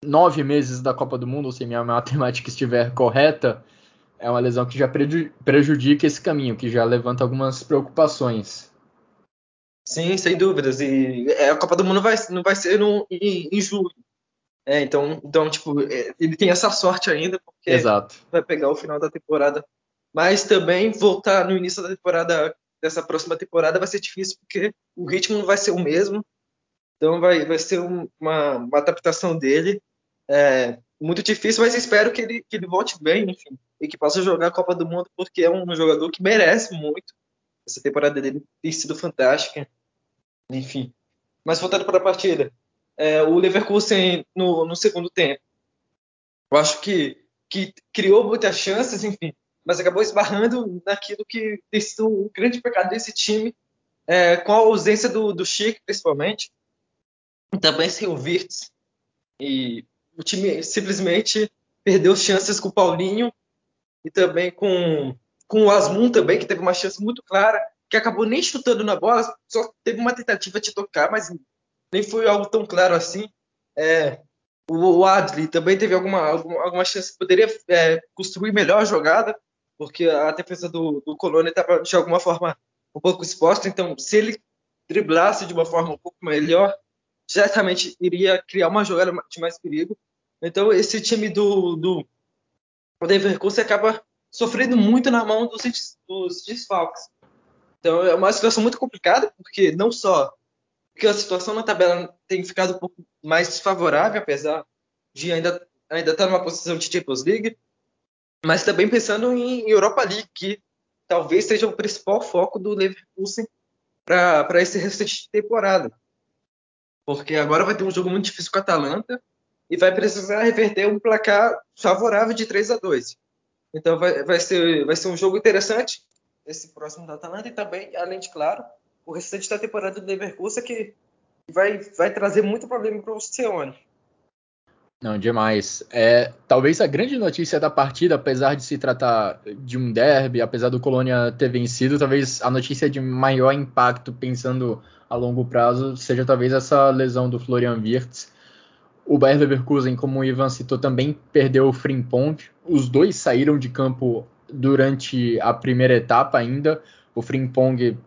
nove meses da Copa do Mundo, se minha matemática estiver correta, é uma lesão que já prejudica esse caminho, que já levanta algumas preocupações. Sim, sem dúvidas. E é, a Copa do Mundo vai, não vai ser no, em, em julho. É, então, então, tipo, é, ele tem essa sorte ainda, porque Exato. vai pegar o final da temporada. Mas também voltar no início da temporada, dessa próxima temporada, vai ser difícil, porque o ritmo não vai ser o mesmo. Então vai, vai ser uma, uma adaptação dele. É, muito difícil, mas espero que ele, que ele volte bem, enfim, e que possa jogar a Copa do Mundo, porque é um jogador que merece muito. Essa temporada dele tem sido fantástica. Enfim. Mas voltando para a partida, é, o Leverkusen no, no, segundo tempo, eu acho que, que criou muitas chances, enfim, mas acabou esbarrando naquilo que tem sido um grande pecado desse time, é, com a ausência do, do principalmente, e também sem o Wirtz. E o time simplesmente perdeu chances com o Paulinho e também com, com o Asmun também, que teve uma chance muito clara, que acabou nem chutando na bola, só teve uma tentativa de tocar, mas nem foi algo tão claro assim. É, o, o Adli também teve alguma, alguma, alguma chance, poderia é, construir melhor jogada, porque a defesa do, do Colônia estava de alguma forma um pouco exposta, então se ele driblasse de uma forma um pouco melhor, certamente iria criar uma jogada de mais perigo. Então esse time do, do Leverkusen acaba sofrendo muito na mão dos, dos desfalques. Então é uma situação muito complicada, porque não só porque a situação na tabela tem ficado um pouco mais desfavorável, apesar de ainda ainda estar numa posição de Champions League, mas também pensando em Europa League, que talvez seja o principal foco do Leverkusen para esse restante de temporada. Porque agora vai ter um jogo muito difícil com a Atalanta e vai precisar reverter um placar favorável de 3 a 2 Então vai, vai, ser, vai ser um jogo interessante esse próximo da Atalanta e também, além de claro, o restante da temporada do Leverkusen que vai, vai trazer muito problema para o Simeone. Não, demais. É, talvez a grande notícia da partida, apesar de se tratar de um derby, apesar do Colônia ter vencido, talvez a notícia de maior impacto, pensando a longo prazo, seja talvez essa lesão do Florian Wirtz. O Bayer Leverkusen, como o Ivan citou, também perdeu o Frimpong. Os dois saíram de campo durante a primeira etapa ainda. O Frimpong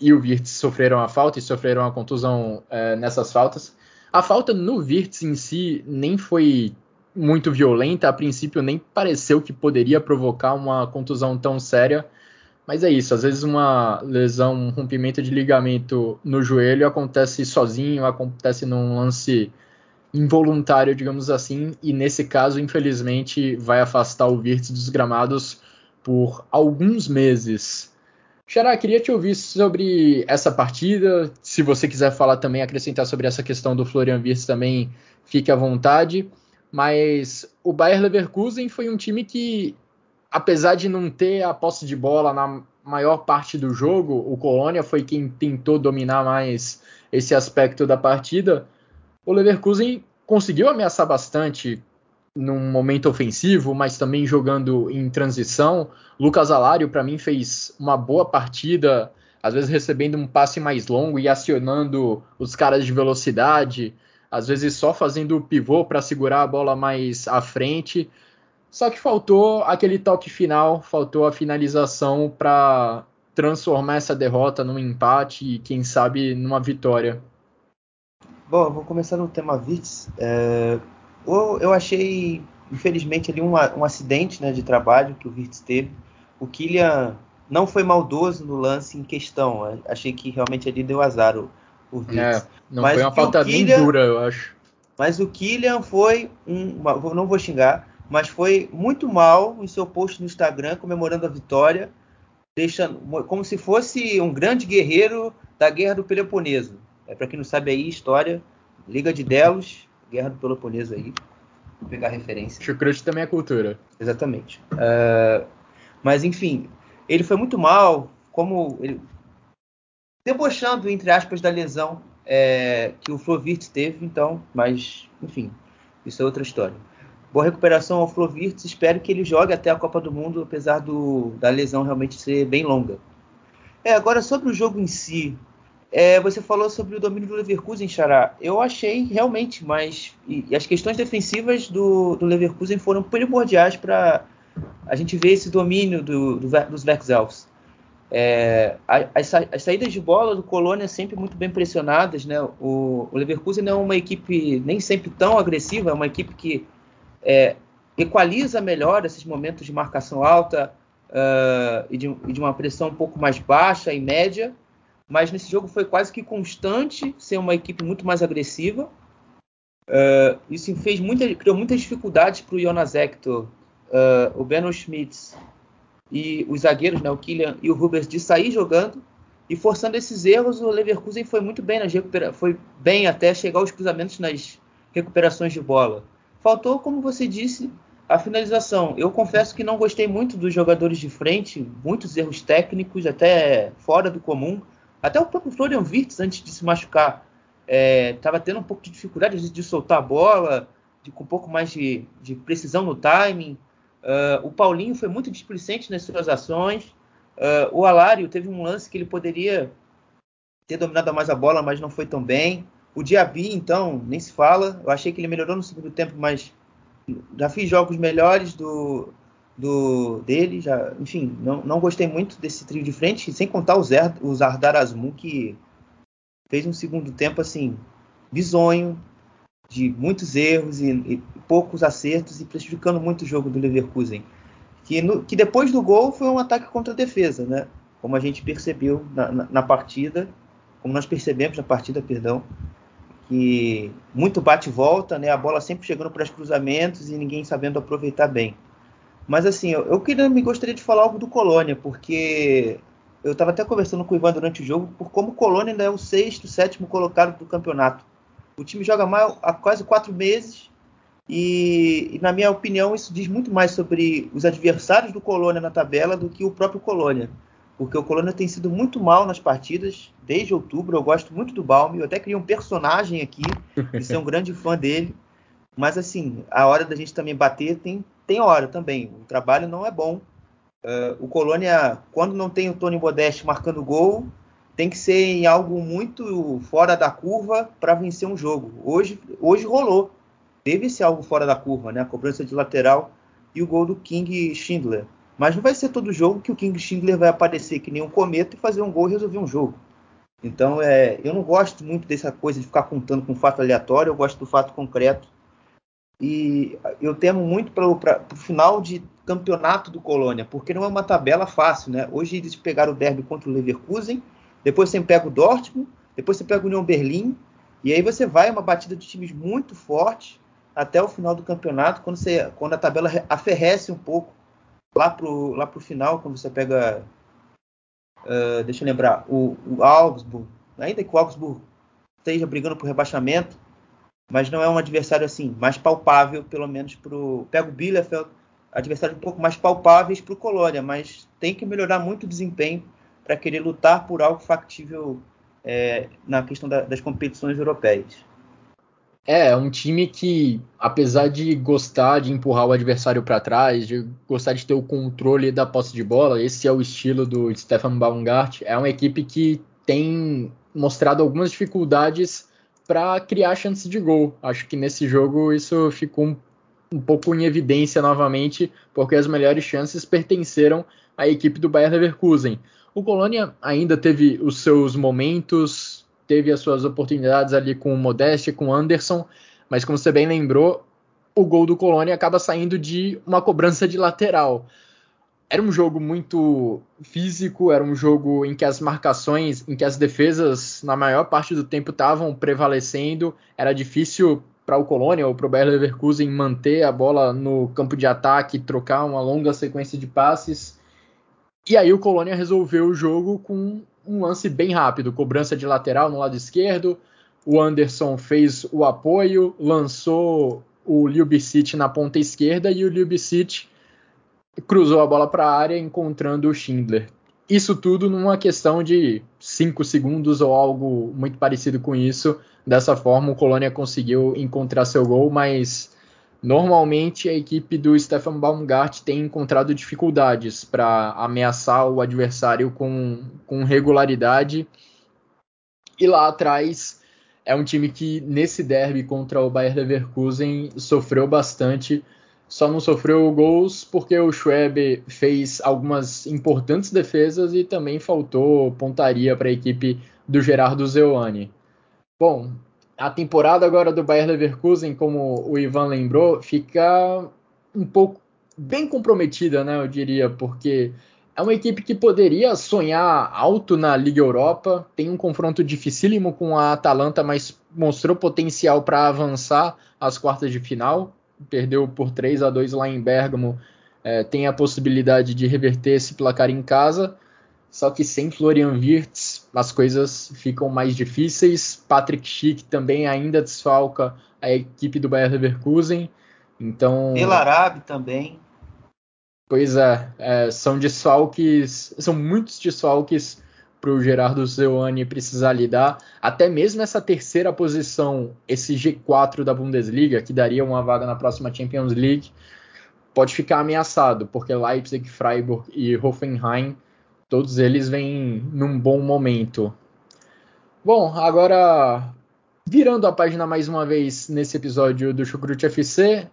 e o Wirtz sofreram a falta e sofreram a contusão é, nessas faltas. A falta no Virtus em si nem foi muito violenta, a princípio nem pareceu que poderia provocar uma contusão tão séria, mas é isso, às vezes uma lesão, um rompimento de ligamento no joelho acontece sozinho, acontece num lance involuntário, digamos assim, e nesse caso, infelizmente, vai afastar o Virtus dos gramados por alguns meses. Xará, queria te ouvir sobre essa partida. Se você quiser falar também, acrescentar sobre essa questão do Florian Wirtz também, fique à vontade. Mas o Bayer Leverkusen foi um time que, apesar de não ter a posse de bola na maior parte do jogo, o Colônia foi quem tentou dominar mais esse aspecto da partida. O Leverkusen conseguiu ameaçar bastante num momento ofensivo, mas também jogando em transição. Lucas Alário, para mim, fez uma boa partida, às vezes recebendo um passe mais longo e acionando os caras de velocidade, às vezes só fazendo o pivô para segurar a bola mais à frente. Só que faltou aquele toque final, faltou a finalização para transformar essa derrota num empate e, quem sabe, numa vitória. Bom, vou começar no tema Vitz. É, eu achei, infelizmente, ali um, um acidente né, de trabalho que o Virtus teve. O Kylian não foi maldoso no lance em questão. Achei que realmente ali deu azar o, o Virtus. É, não mas foi uma falta Kylian, nem dura, eu acho. Mas o Kylian foi um. Não vou xingar, mas foi muito mal em seu post no Instagram comemorando a vitória, deixando como se fosse um grande guerreiro da Guerra do Peloponeso. É para quem não sabe aí, história, Liga de Delos, Guerra do Peloponeso aí. Vou pegar referência. Chucrute também é cultura. Exatamente. Uh, mas enfim, ele foi muito mal, como ele debochando entre aspas da lesão é, que o Flovirtz teve, então, mas enfim, isso é outra história. Boa recuperação ao Flovirtz, espero que ele jogue até a Copa do Mundo, apesar do, da lesão realmente ser bem longa. É, agora sobre o jogo em si, é, você falou sobre o domínio do Leverkusen, Xará. Eu achei realmente, mas e, e as questões defensivas do, do Leverkusen foram primordiais para a gente ver esse domínio do, do, dos Werkselfs. É, as, as, saídas de bola do Colônia sempre muito bem pressionadas. Né? O, o, Leverkusen é uma equipe nem sempre tão agressiva, é uma equipe que é, equaliza melhor esses momentos de marcação alta uh, e, de, e de uma pressão um pouco mais baixa e média mas nesse jogo foi quase que constante ser uma equipe muito mais agressiva. Uh, isso fez muita, criou muitas dificuldades para o Jonas Hector, uh, o Benno Schmitz e os zagueiros, né, o Kylian e o Rubens, de sair jogando e forçando esses erros. O Leverkusen foi muito bem nas foi bem até chegar aos cruzamentos nas recuperações de bola. Faltou, como você disse, a finalização. Eu confesso que não gostei muito dos jogadores de frente, muitos erros técnicos, até fora do comum. Até o próprio Florian Wirtz, antes de se machucar, estava é, tendo um pouco de dificuldade de, de soltar a bola, de, com um pouco mais de, de precisão no timing. Uh, o Paulinho foi muito displicente nas suas ações. Uh, o Alário teve um lance que ele poderia ter dominado mais a bola, mas não foi tão bem. O Diaby, então, nem se fala. Eu achei que ele melhorou no segundo tempo, mas já fiz jogos melhores do, do dele, já, enfim, não, não gostei muito desse trio de frente, sem contar o, Zer, o Zardar que fez um segundo tempo assim bizonho, de muitos erros e, e, poucos acertos e prejudicando muito o jogo do Leverkusen. Que, no, que depois do gol foi um ataque contra a defesa, né? Como a gente percebeu na, na, na partida, como nós percebemos na partida, perdão, que muito bate volta, né? A bola sempre chegando para os cruzamentos e ninguém sabendo aproveitar bem. Mas assim, eu, eu queria, me gostaria de falar algo do Colônia, porque eu estava até conversando com o Ivan durante o jogo, por como o Colônia ainda é o sexto, sétimo colocado do campeonato. O time joga mal há quase quatro meses e, e, na minha opinião, isso diz muito mais sobre os adversários do Colônia na tabela do que o próprio Colônia. Porque o Colônia tem sido muito mal nas partidas desde outubro. Eu gosto muito do Balme. Eu até criei um personagem aqui e sou um <laughs> grande fã dele. Mas, assim, a hora da gente também bater tem, tem hora também. O trabalho não é bom. Uh, o Colônia, quando não tem o Tony Modeste marcando gol, tem que ser em algo muito fora da curva para vencer um jogo. Hoje, hoje rolou. Teve esse algo fora da curva, né? A cobrança de lateral e o gol do King Schindler. Mas não vai ser todo jogo que o King Schindler vai aparecer que nem um cometa e fazer um gol e resolver um jogo. Então, é, eu não gosto muito dessa coisa de ficar contando com fato aleatório, eu gosto do fato concreto. E eu temo muito para o final de campeonato do Colônia, porque não é uma tabela fácil, né? Hoje eles pegaram o derby contra o Leverkusen, depois você pega o Dortmund, depois você pega o União Berlim, e aí você vai uma batida de times muito fortes até o final do campeonato, quando, você, quando a tabela aferrece um pouco lá pro, lá pro final, quando você pega, uh, deixa eu lembrar, o, o Augsburg, ainda que o Augsburg esteja brigando por rebaixamento, mas não é um adversário assim, mais palpável, pelo menos pro. Pega o Bielefeld, adversários um pouco mais palpáveis para o Colônia, mas tem que melhorar muito o desempenho para querer lutar por algo factível é, na questão da, das competições europeias. É, é um time que, apesar de gostar de empurrar o adversário para trás, de gostar de ter o controle da posse de bola, esse é o estilo do Stefan Baumgart, é uma equipe que tem mostrado algumas dificuldades para criar chances de gol. Acho que nesse jogo isso ficou um, um, pouco em evidência novamente, porque as melhores chances pertenceram à equipe do Bayern Leverkusen. O Colônia ainda teve os seus momentos, teve as suas oportunidades ali com o Modeste, com o Anderson, mas como você bem lembrou, o gol do Colônia acaba saindo de uma cobrança de lateral era um jogo muito físico, era um jogo em que as marcações, em que as defesas, na maior parte do tempo, estavam prevalecendo. Era difícil para o Colônia ou para o Bayer Leverkusen manter a bola no campo de ataque, trocar uma longa sequência de passes. E aí o Colônia resolveu o jogo com um lance bem rápido, cobrança de lateral no lado esquerdo. O Anderson fez o apoio, lançou o Ljubicic na ponta esquerda e o Ljubicic cruzou a bola para a área encontrando o Schindler. Isso tudo numa questão de 5 segundos ou algo muito parecido com isso. Dessa forma, o Colônia conseguiu encontrar seu gol, mas normalmente a equipe do Stefan Baumgart tem encontrado dificuldades para ameaçar o adversário com, com regularidade. E lá atrás é um time que nesse derby contra o Bayer Leverkusen sofreu bastante só não sofreu gols porque o Schweb fez algumas importantes defesas e também faltou pontaria para a equipe do Gerardo Zeuani. Bom, a temporada agora do Bayer Leverkusen, como o Ivan lembrou, fica um pouco bem comprometida, né, eu diria, porque é uma equipe que poderia sonhar alto na Liga Europa, tem um confronto dificílimo com a Atalanta, mas mostrou potencial para avançar às quartas de final perdeu por 3 a 2 lá em Bergamo, é, tem a possibilidade de reverter esse placar em casa. Só que sem Florian Wirtz as coisas ficam mais difíceis. Patrick Schick também ainda desfalca a equipe do Bayern Leverkusen. Então. Elarabe também. Pois é, é, são desfalques, são muitos desfalques para o Gerardo Zeuani precisar lidar. Até mesmo essa terceira posição, esse G4 da Bundesliga, que daria uma vaga na próxima Champions League, pode ficar ameaçado, porque Leipzig, Freiburg e Hoffenheim, todos eles vêm num bom momento. Bom, agora virando a página mais uma vez nesse episódio do Chucrute FC,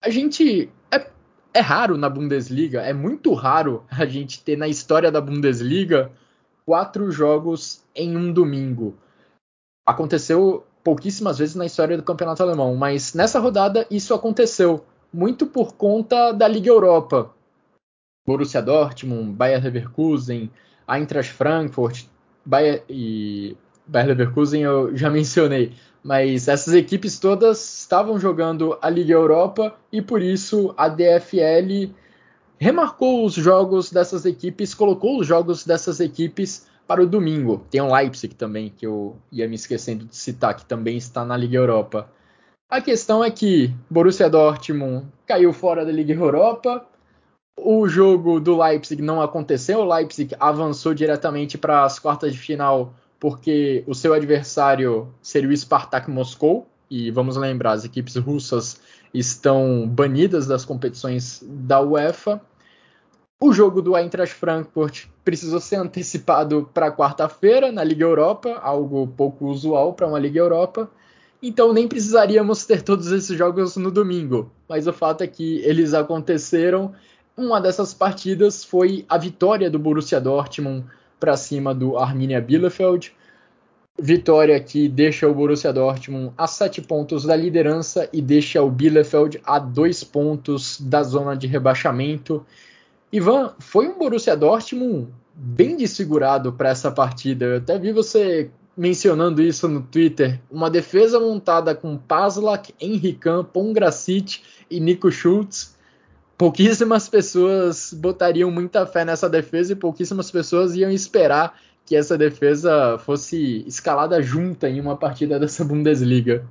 a gente é, é raro na Bundesliga, é muito raro a gente ter na história da Bundesliga quatro jogos em um domingo. Aconteceu pouquíssimas vezes na história do campeonato alemão, mas nessa rodada isso aconteceu, muito por conta da Liga Europa. Borussia Dortmund, Bayer Leverkusen, Eintracht Frankfurt, Bayer e Bayer Leverkusen eu já <laughs> mencionei, mas essas equipes todas estavam jogando a Liga Europa e por isso a DFL remarcou os jogos dessas equipes, colocou os jogos dessas equipes para o domingo. Tem o Leipzig também, que eu ia me esquecendo de citar, que também está na Liga Europa. A questão é que Borussia Dortmund caiu fora da Liga Europa. O jogo do Leipzig não aconteceu. O Leipzig avançou diretamente para as quartas de final porque o seu adversário seria o Spartak Moscou. E vamos lembrar, as equipes russas estão banidas das competições da UEFA. O jogo do Eintracht Frankfurt precisou ser antecipado para quarta-feira na Liga Europa, algo pouco usual para uma Liga Europa. Então nem precisaríamos ter todos esses jogos no domingo. Mas o fato é que eles aconteceram. Uma dessas partidas foi a vitória do Borussia Dortmund para cima do Arminia Bielefeld. Vitória que deixa o Borussia Dortmund a sete pontos da liderança e deixa o Bielefeld a dois pontos da zona de rebaixamento. Ivan, foi um Borussia Dortmund bem desfigurado para essa partida. Eu até vi você mencionando isso no Twitter. Uma defesa montada com Paslak, Henrican, Pongracic e Nico Schultz. Pouquíssimas pessoas botariam muita fé nessa defesa e pouquíssimas pessoas iam esperar que essa defesa fosse escalada junta em uma partida dessa Bundesliga.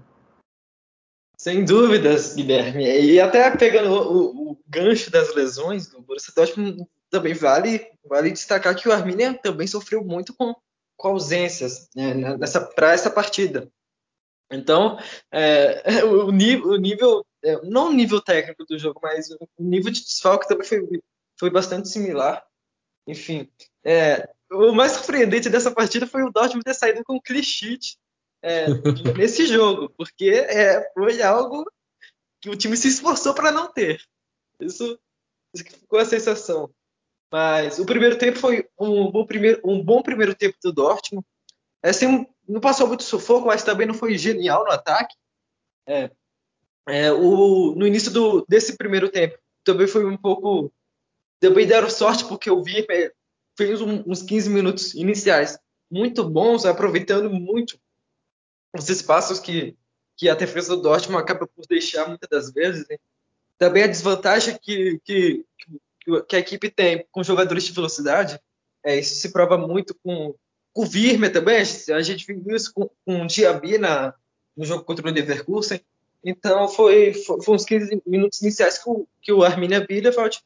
Sem dúvidas, Guilherme. E até pegando o, o gancho das lesões do Borussia Dortmund, também vale, vale destacar que o Arminia também sofreu muito com, com ausências né, para essa partida. Então, é, <laughs> o, nível, o nível é, não o nível técnico do jogo, mas o nível de desfalque também foi, foi bastante similar. Enfim, é, o mais surpreendente dessa partida foi o Dortmund ter saído com o Clichy é, nesse jogo, porque é, foi algo que o time se esforçou para não ter. Isso, isso ficou a sensação. Mas o primeiro tempo foi um bom primeiro, um bom primeiro tempo do Dortmund. É, assim, não passou muito sufoco, mas também não foi genial no ataque. É, é, o, no início do, desse primeiro tempo também foi um pouco. Também deram sorte porque o Virme fez um, uns 15 minutos iniciais muito bons, aproveitando muito os espaços que, que a defesa do Dortmund acaba por deixar muitas das vezes. Né? Também a desvantagem que, que, que, a equipe tem com jogadores de velocidade, é, isso se prova muito com, com o Virme também, a gente viu isso com, com o Diaby na, no jogo contra o Leverkusen. Então foi, foi, foi uns 15 minutos iniciais que o, que o Arminia Bielefeld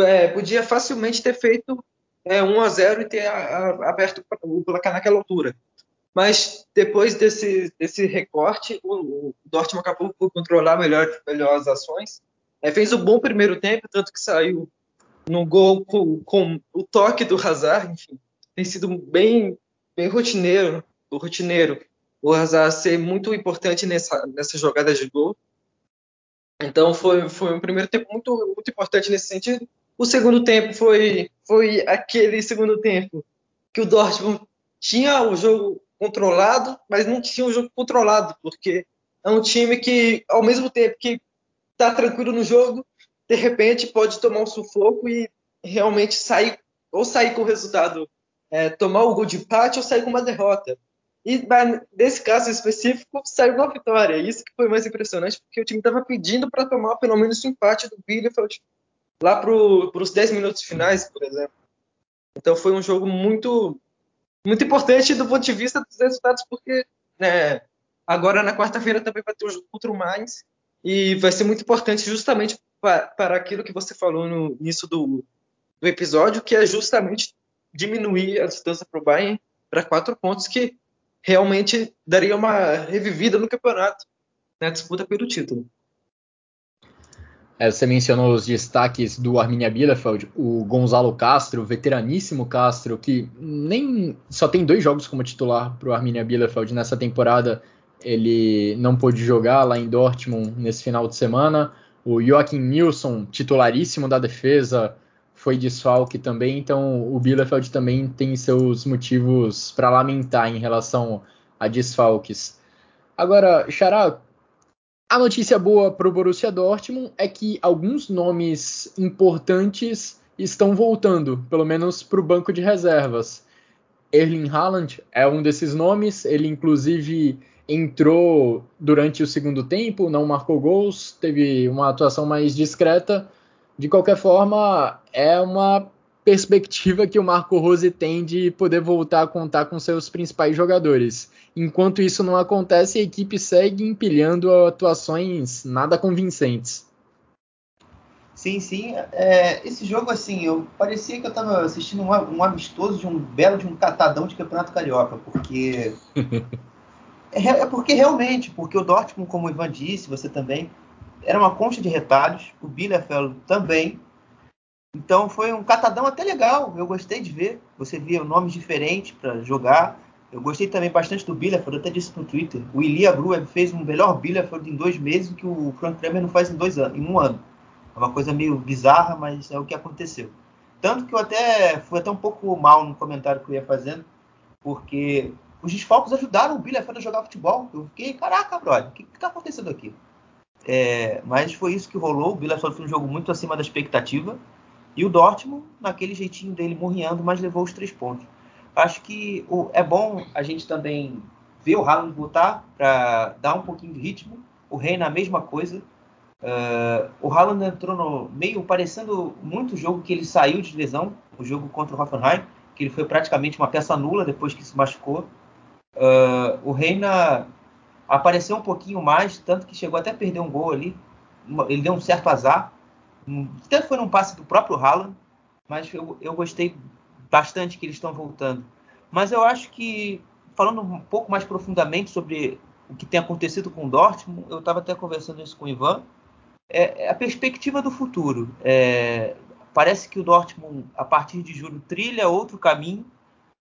é, podia facilmente ter feito é, 1 a 0 e ter a, a, aberto o placar naquela altura. Mas depois desse, desse recorte, o, o Dortmund acabou por controlar melhor, melhor as ações. É, fez um bom primeiro tempo, tanto que saiu no gol com, com, o toque do Hazard. Enfim, tem sido bem, bem rotineiro, o rotineiro. O Hazard ser muito importante nessa, nessa jogada de gol. Então foi, foi um primeiro tempo muito, muito importante nesse sentido. O segundo tempo foi, foi aquele segundo tempo que o Dortmund tinha o jogo controlado, mas não tinha um jogo controlado, porque é um time que, ao mesmo tempo que está tranquilo no jogo, de repente pode tomar um sufoco e realmente sair, ou sair com o resultado, é, tomar o gol de empate ou sair com uma derrota. E nesse caso específico, saiu uma vitória. Isso que foi mais impressionante, porque o time estava pedindo para tomar pelo menos o empate do Bielefeld lá para os 10 minutos finais, por exemplo. Então foi um jogo muito muito importante do ponto de vista dos resultados, porque né, agora na quarta-feira também vai ter o jogo contra o Mainz e vai ser muito importante justamente para, para aquilo que você falou no início do, do episódio, que é justamente diminuir a distância para o Bayern para quatro pontos, que realmente daria uma revivida no campeonato, na disputa pelo título. É, você mencionou os destaques do Arminia Bielefeld, o Gonzalo Castro, veteraníssimo Castro, que nem só tem dois jogos como titular para o Arminia Bielefeld nessa temporada. Ele não pôde jogar lá em Dortmund nesse final de semana. O Joachim Nilsson, titularíssimo da defesa, foi desfalque também. Então o Bielefeld também tem seus motivos para lamentar em relação a desfalques. Agora, Xará, a notícia boa para o Borussia Dortmund é que alguns nomes importantes estão voltando, pelo menos para o banco de reservas. Erling Haaland é um desses nomes, ele inclusive entrou durante o segundo tempo, não marcou gols, teve uma atuação mais discreta, De qualquer forma, é uma perspectiva que o Marco Rose tem de poder voltar a contar com seus principais jogadores. Enquanto isso não acontece, a equipe segue empilhando atuações nada convincentes. Sim, sim. É, esse jogo, assim, eu parecia que eu estava assistindo um, um, amistoso de um belo de um catadão de campeonato carioca, porque <laughs> é, é, porque realmente, porque o Dortmund, como o Ivan disse, você também era uma concha de retalhos, o Bielefeld também. Então foi um catadão até legal, eu gostei de ver. Você via nomes diferentes para jogar. Eu gostei também bastante do Bielefeld, eu até disse no Twitter. O Ilia Bruev fez um melhor Bielefeld em dois meses que o Frank Kramer não faz em dois anos, em um ano. É uma coisa meio bizarra, mas é o que aconteceu. Tanto que eu até fui até um pouco mal no comentário que eu ia fazendo, porque os desfalques ajudaram o Bielefeld a jogar futebol. Eu fiquei, caraca, brother, o que está acontecendo aqui? É, mas foi isso que rolou. O Bielefeld foi um jogo muito acima da expectativa. E o Dortmund, naquele jeitinho dele, morrendo, mas levou os três pontos. Acho que o, é bom a gente também ver o Haaland voltar para dar um pouquinho de ritmo. O Reina, a mesma coisa. Uh, o Haaland entrou no meio parecendo muito o jogo que ele saiu de lesão, o jogo contra o Hoffenheim, que ele foi praticamente uma peça nula depois que se machucou. Uh, o Reina apareceu um pouquinho mais, tanto que chegou até a perder um gol ali. Ele deu um certo azar. Até foi num passe do próprio Haaland, mas eu, eu gostei bastante que eles estão voltando. Mas eu acho que, falando um pouco mais profundamente sobre o que tem acontecido com o Dortmund, eu estava até conversando isso com o Ivan, é, é a perspectiva do futuro. É, parece que o Dortmund, a partir de julho, trilha outro caminho.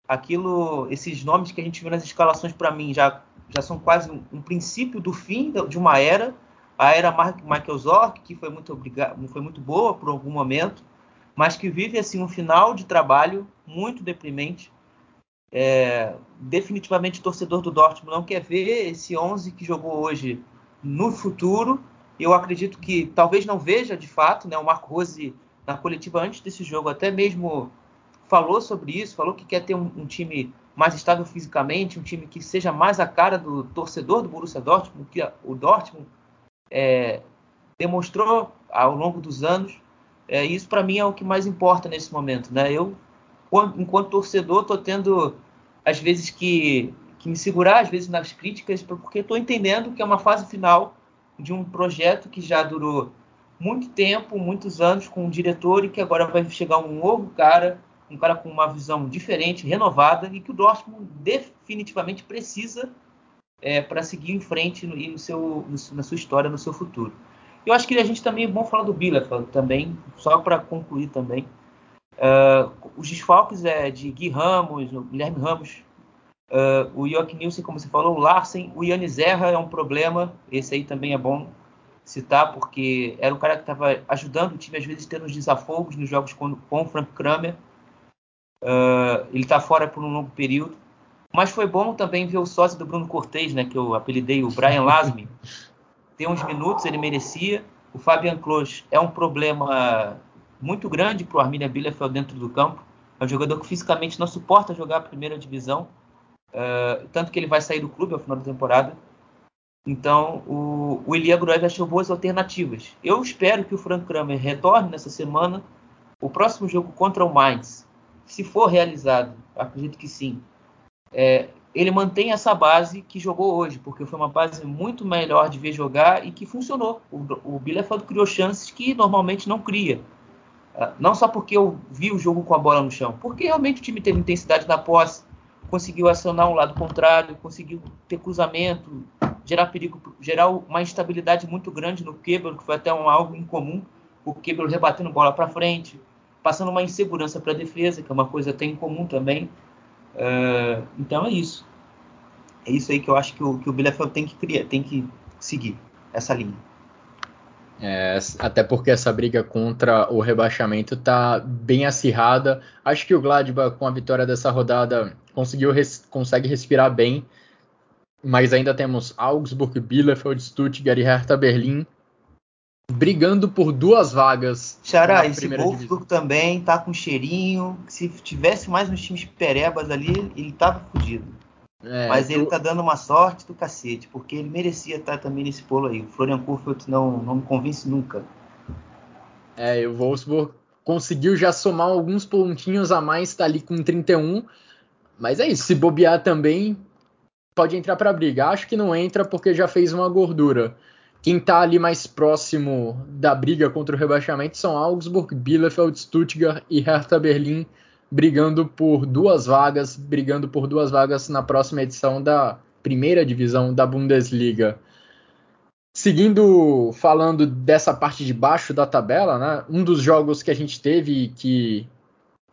Aquilo, esses nomes que a gente viu nas escalações, para mim, já já são quase um, um, princípio do fim de uma era, a era Michael Zorc, que foi muito, obrigado, foi muito boa por algum momento, mas que vive assim um final de trabalho muito deprimente. É, definitivamente o torcedor do Dortmund não quer ver esse 11 que jogou hoje no futuro. Eu acredito que talvez não veja de fato, né? O Marco Rose na coletiva antes desse jogo até mesmo falou sobre isso, falou que quer ter um, um time mais estável fisicamente, um time que seja mais a cara do torcedor do Borussia Dortmund, que o Dortmund é, demonstrou ao longo dos anos. É, isso para mim é o que mais importa nesse momento, né? Eu, enquanto torcedor, estou tendo às vezes que, que me segurar, às vezes nas críticas, porque estou entendendo que é uma fase final de um projeto que já durou muito tempo, muitos anos com um diretor e que agora vai chegar um novo cara um cara com uma visão diferente, renovada e que o Dortmund definitivamente precisa é, para seguir em frente no, no seu, no, na sua história, no seu futuro. Eu acho que a gente também é bom falar do Bielefeld também, só para concluir também. Uh, os desfalques é de Gui Ramos, o Guilherme Ramos, uh, o Joachim Nielsen, como você falou, o Larsen, o Yannis Zerra é um problema, esse aí também é bom citar, porque era um cara que estava ajudando o time, às vezes, tendo os desafogos nos jogos com, com o Frank Kramer. Uh, ele está fora por um longo período. Mas foi bom também ver o sócio do Bruno Cortez, né, que eu apelidei o Brian Lasmi. Tem uns minutos, ele merecia. O Fabian Klos é um problema muito grande para o Arminia Bielefeld dentro do campo. É um jogador que fisicamente não suporta jogar a primeira divisão. Uh, tanto que ele vai sair do clube ao final da temporada. Então, o, o Elia Gruev achou boas alternativas. Eu espero que o Frank Kramer retorne nessa semana. O próximo jogo contra o Mainz se for realizado, acredito que sim, é, ele mantém essa base que jogou hoje, porque foi uma base muito melhor de ver jogar e que funcionou. O, o Bielefeld criou chances que normalmente não cria. Ah, não só porque eu vi o jogo com a bola no chão, porque realmente o time teve intensidade na posse, conseguiu acionar um lado contrário, conseguiu ter cruzamento, gerar perigo, gerar uma instabilidade muito grande no Kebel, que foi até um algo incomum, o Kebel rebatendo bola para frente, passando uma insegurança para a defesa, que é uma coisa até incomum também. Uh, então é isso. É isso aí que eu acho que o, que o Bielefeld tem que criar, tem que seguir essa linha. É, até porque essa briga contra o rebaixamento está bem acirrada. Acho que o Gladbach, com a vitória dessa rodada, conseguiu res, consegue respirar bem. Mas ainda temos Augsburg, Bielefeld, Stuttgart e Hertha Berlim brigando por duas vagas. Xará, esse Wolfsburg também tá com cheirinho. Se tivesse mais uns times perebas ali, ele tava fodido. É, Mas ele tá dando uma sorte do cacete, porque ele merecia estar também nesse polo aí. O Florian Kurfeld não, não me convence nunca. É, o Wolfsburg conseguiu já somar alguns pontinhos a mais, está ali com 31. Mas é isso, se bobear também, pode entrar para briga. Acho que não entra porque já fez uma gordura. Quem está ali mais próximo da briga contra o rebaixamento são Augsburg, Bielefeld, Stuttgart e Hertha Berlim, brigando por duas vagas, brigando por duas vagas na próxima edição da primeira divisão da Bundesliga. Seguindo falando dessa parte de baixo da tabela, né, um dos jogos que a gente teve que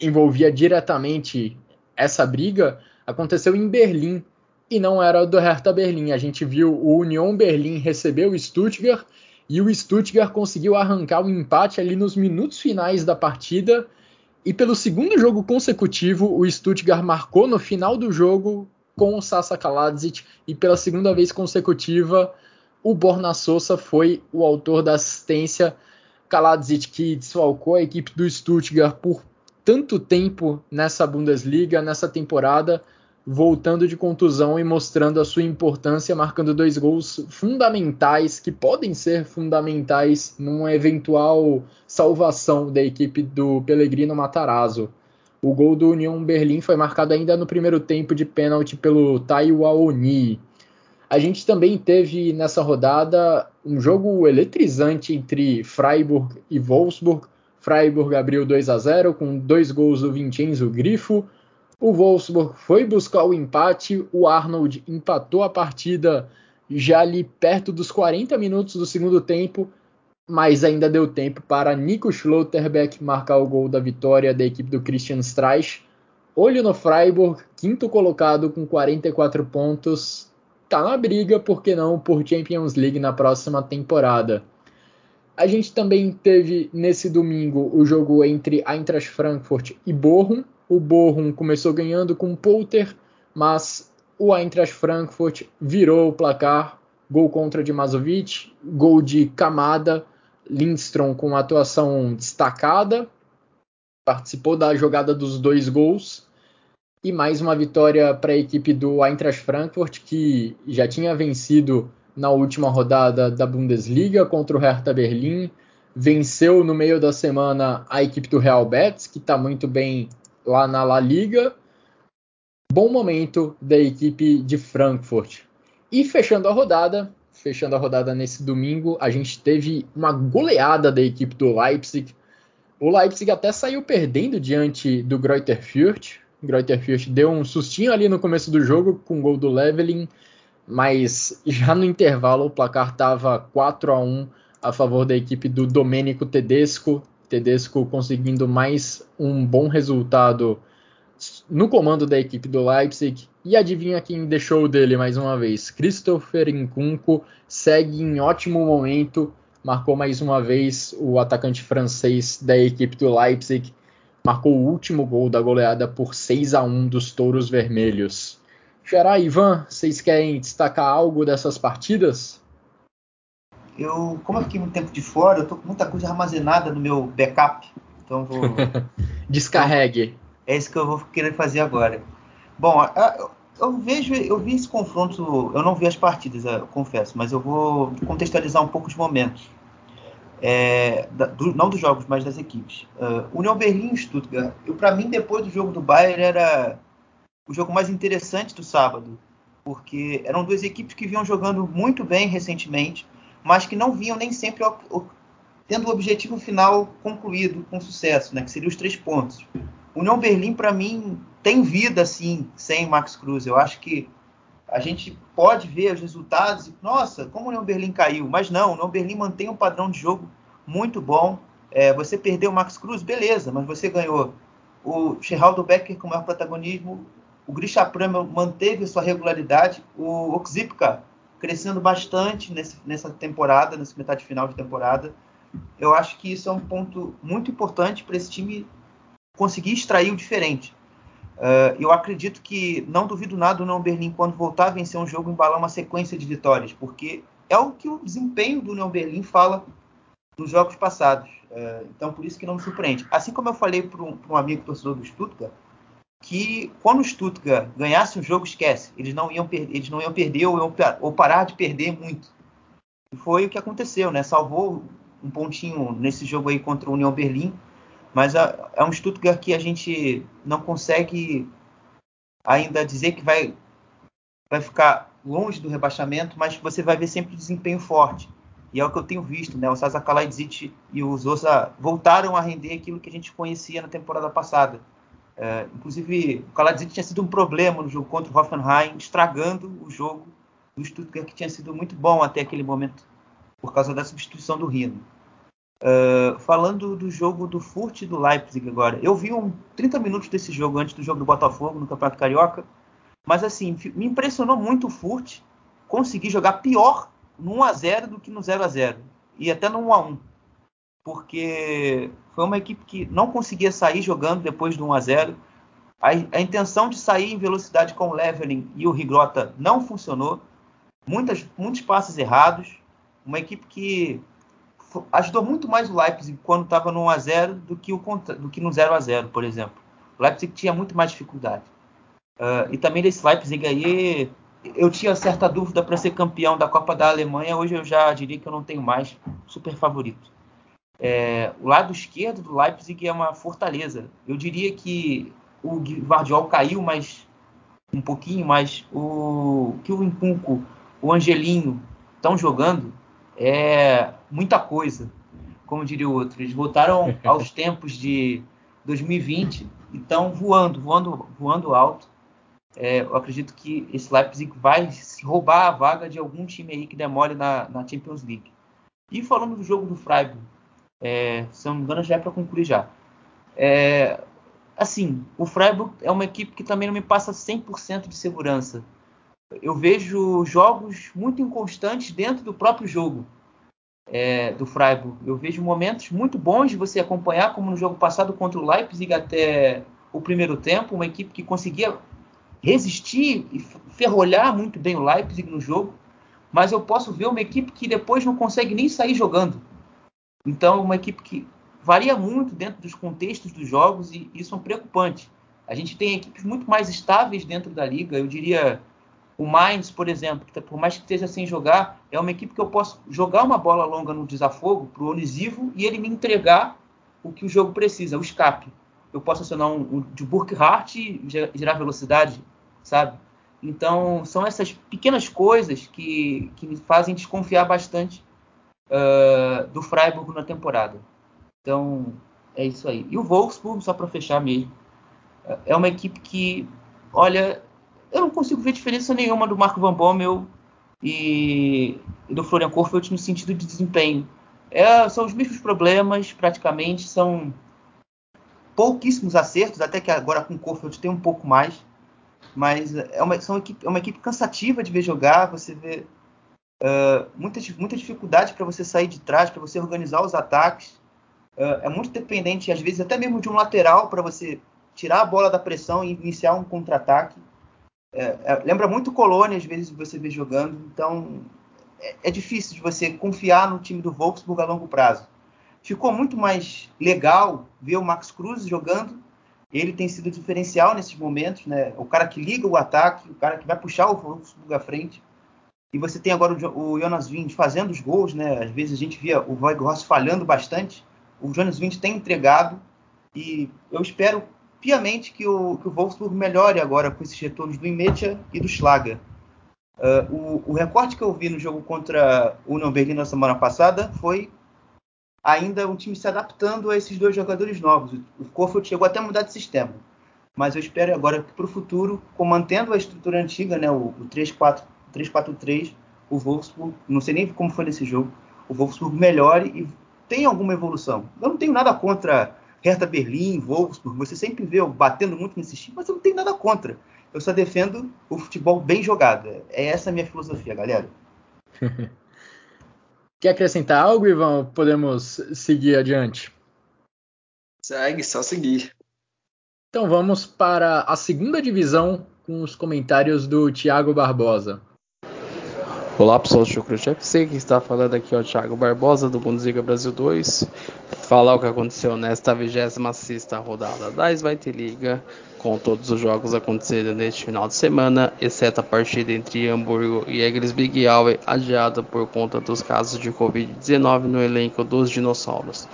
envolvia diretamente essa briga aconteceu em Berlim e não era do Hertha Berlim. A gente viu o Union Berlim receber o Stuttgart e o Stuttgart conseguiu arrancar o um empate ali nos minutos finais da partida. E pelo segundo jogo consecutivo, o Stuttgart marcou no final do jogo com o Sasa Kaladzic e pela segunda vez consecutiva o Borna Sosa foi o autor da assistência. Kaladzic que desfalcou a equipe do Stuttgart por tanto tempo nessa Bundesliga, nessa temporada, voltando de contusão e mostrando a sua importância, marcando dois gols fundamentais, que podem ser fundamentais numa eventual salvação da equipe do Pellegrino Matarazzo. O gol do União Berlim foi marcado ainda no primeiro tempo de pênalti pelo Taiwo Aoni. A gente também teve nessa rodada um jogo eletrizante entre Freiburg e Wolfsburg. Freiburg abriu 2 a 0 com dois gols do Vincenzo Grifo. O Wolfsburg foi buscar o empate, o Arnold empatou a partida já ali perto dos 40 minutos do segundo tempo, mas ainda deu tempo para Nico Schlotterbeck marcar o gol da vitória da equipe do Christian Streich. Olho no Freiburg, quinto colocado com 44 pontos, tá na briga, por que não, por Champions League na próxima temporada. A gente também teve nesse domingo o jogo entre Eintracht Frankfurt e Bochum, o Bochum começou ganhando com Polter, mas o Eintracht Frankfurt virou o placar. Gol contra de Mazovic, gol de Kamada, Lindstrom com atuação destacada, participou da jogada dos dois gols. E mais uma vitória para a equipe do Eintracht Frankfurt, que já tinha vencido na última rodada da Bundesliga contra o Hertha Berlim. Venceu no meio da semana a equipe do Real Betis, que está muito bem lá na La Liga. Bom momento da equipe de Frankfurt. E fechando a rodada, fechando a rodada nesse domingo, a gente teve uma goleada da equipe do Leipzig. O Leipzig até saiu perdendo diante do Greuther Fürth. Greuther Fürth deu um sustinho ali no começo do jogo com o gol do Leveling, mas já no intervalo o placar estava 4 a 1 a favor da equipe do Domenico Tedesco. Tedesco conseguindo mais um bom resultado no comando da equipe do Leipzig. E adivinha quem deixou dele mais uma vez? Christopher Nkunku segue em ótimo momento, marcou mais uma vez o atacante francês da equipe do Leipzig, marcou o último gol da goleada por 6 a 1 dos Touros Vermelhos. Gerai, Ivan, vocês querem destacar algo dessas partidas? Eu, como eu fiquei muito tempo de fora, eu tô com muita coisa armazenada no meu backup. Então vou. <laughs> Descarregue. É isso que eu vou querer fazer agora. Bom, eu vejo, eu vi esse confronto, eu não vi as partidas, eu confesso, mas eu vou contextualizar um pouco os momentos. É, da, do, não dos jogos, mas das equipes. Uh, União Berlim e Stuttgart. Para mim, depois do jogo do Bayern, era o jogo mais interessante do sábado, porque eram duas equipes que vinham jogando muito bem recentemente mas que não vinham nem sempre tendo o objetivo final concluído com sucesso, né, que seria os três pontos. União Berlim, para mim, tem vida, assim, sem Max Cruz. Eu acho que a gente pode ver os resultados e, nossa, como o União Berlim caiu. Mas não, o União Berlim mantém um padrão de jogo muito bom. É, você perdeu o Max Cruz, beleza, mas você ganhou o Geraldo Becker com maior protagonismo, o Grisha Prama manteve sua regularidade, o Oxipka crescendo bastante nesse, nessa temporada, nessa metade final de temporada. Eu acho que isso é um ponto muito importante para esse time conseguir extrair o diferente. Uh, eu acredito que não duvido nada do União Berlim quando voltar a vencer um jogo embalar uma sequência de vitórias, porque é o que o desempenho do União Berlim fala nos jogos passados. Uh, então por isso que não me surpreende. Assim como eu falei para um, um, amigo torcedor do Stuttgart, que quando o Stuttgart ganhasse um jogo, esquece. Eles não iam, eles não iam perder ou, iam, ou parar de perder muito. E foi o que aconteceu, né? Salvou um pontinho nesse jogo aí contra o União Berlim, mas é um Stuttgart que a gente não consegue ainda dizer que vai, vai ficar longe do rebaixamento, mas você vai ver sempre desempenho forte. E é o que eu tenho visto, né? O Sasa Kalaidzic e o Zosa voltaram a render aquilo que a gente conhecia na temporada passada. É, inclusive, o Kalaidzic tinha sido um problema no jogo contra o Hoffenheim, estragando o jogo do Stuttgart, que tinha sido muito bom até aquele momento, por causa da substituição do Rino. Uh, falando do jogo do Furt e do Leipzig agora, eu vi um 30 minutos desse jogo antes do jogo do Botafogo no Campeonato Carioca, mas assim, me impressionou muito o Furt conseguir jogar pior no 1 a 0 do que no 0 a 0 e até no 1 a 1 porque foi uma equipe que não conseguia sair jogando depois do 1 a 0 a, a intenção de sair em velocidade com o Leveling e o Rigrota não funcionou. Muitas, muitos passes errados. Uma equipe que ajudou muito mais o Leipzig quando estava no 1 a 0 do que, o, do que no 0 a 0 por exemplo. O Leipzig tinha muito mais dificuldade. Uh, e também desse Leipzig aí, eu tinha certa dúvida para ser campeão da Copa da Alemanha. Hoje eu já diria que eu não tenho mais super favorito. É, o lado esquerdo do Leipzig é uma fortaleza. Eu diria que o Guardiol caiu mais um pouquinho, mas o que o Incunco, o Angelinho estão jogando é muita coisa, como diria o outro. Eles voltaram <laughs> aos tempos de 2020 e estão voando, voando, voando alto. É, eu acredito que esse Leipzig vai roubar a vaga de algum time aí que demore na, na Champions League. E falando do jogo do Freiburg, é, se não me engano já é para concluir já. É, assim, o Freiburg é uma equipe que também não me passa 100% de segurança. Eu vejo jogos muito inconstantes dentro do próprio jogo é, do Freiburg. Eu vejo momentos muito bons de você acompanhar, como no jogo passado contra o Leipzig até o primeiro tempo, uma equipe que conseguia resistir e ferrolhar muito bem o Leipzig no jogo, mas eu posso ver uma equipe que depois não consegue nem sair jogando. Então, uma equipe que varia muito dentro dos contextos dos jogos e isso é um preocupante. A gente tem equipes muito mais estáveis dentro da liga. Eu diria o Mainz, por exemplo, que tá, por mais que esteja sem jogar, é uma equipe que eu posso jogar uma bola longa no desafogo para o Onisivo e ele me entregar o que o jogo precisa, o escape. Eu posso acionar um, um de Burkhardt e gerar velocidade, sabe? Então, são essas pequenas coisas que, que me fazem desconfiar bastante uh, do Freiburg na temporada. Então, é isso aí. E o Wolfsburg, só para fechar mesmo, é uma equipe que, olha, eu não consigo ver diferença nenhuma do Marco Van Bommel e, e do Florian Kohfeldt no sentido de desempenho. É, são os mesmos problemas, praticamente, são pouquíssimos acertos, até que agora com o Kohfeldt tem um pouco mais, mas é uma, são equipe, é uma equipe cansativa de ver jogar, você vê uh, muita, muita dificuldade para você sair de trás, para você organizar os ataques, uh, é muito dependente, às vezes, até mesmo de um lateral para você tirar a bola da pressão e iniciar um contra-ataque. É, é, lembra muito Colônia, às vezes, você vê jogando. Então, é, é, difícil de você confiar no time do Wolfsburg a longo prazo. Ficou muito mais legal ver o Max Cruz jogando. Ele tem sido diferencial nesses momentos, né? O cara que liga o ataque, o cara que vai puxar o Wolfsburg à frente. E você tem agora o, Jonas Wind fazendo os gols, né? Às vezes a gente via o Weghorst falhando bastante. O Jonas Wind tem entregado. E eu espero piamente que o, que o Wolfsburg melhore agora com esses retornos do Imetia e do Schlager. Uh, o, o, recorte que eu vi no jogo contra o Union Berlin na semana passada foi ainda um time se adaptando a esses dois jogadores novos. O Kofeld chegou até a mudar de sistema. Mas eu espero agora que para o futuro, mantendo a estrutura antiga, né, o, o 3-4-3, o Wolfsburg, não sei nem como foi nesse jogo, o Wolfsburg melhore e tenha alguma evolução. Eu não tenho nada contra Hertha Berlim, Wolfsburg, você sempre vê eu batendo muito nesse time, mas eu não tenho nada contra. Eu só defendo o futebol bem jogado. É essa a minha filosofia, galera. <laughs> Quer acrescentar algo, Ivan? Podemos seguir adiante? Segue, só seguir. Então vamos para a segunda divisão com os comentários do Thiago Barbosa. Olá pessoal do Chucrute FC, quem está falando aqui é o Thiago Barbosa do Bundesliga Brasil 2. Falar o que aconteceu nesta 26 rodada da Svite Liga com todos os jogos acontecendo neste final de semana, exceto a partida entre Hamburgo e Egres Big Hour, adiada por conta dos casos de Covid-19 no elenco dos dinossauros.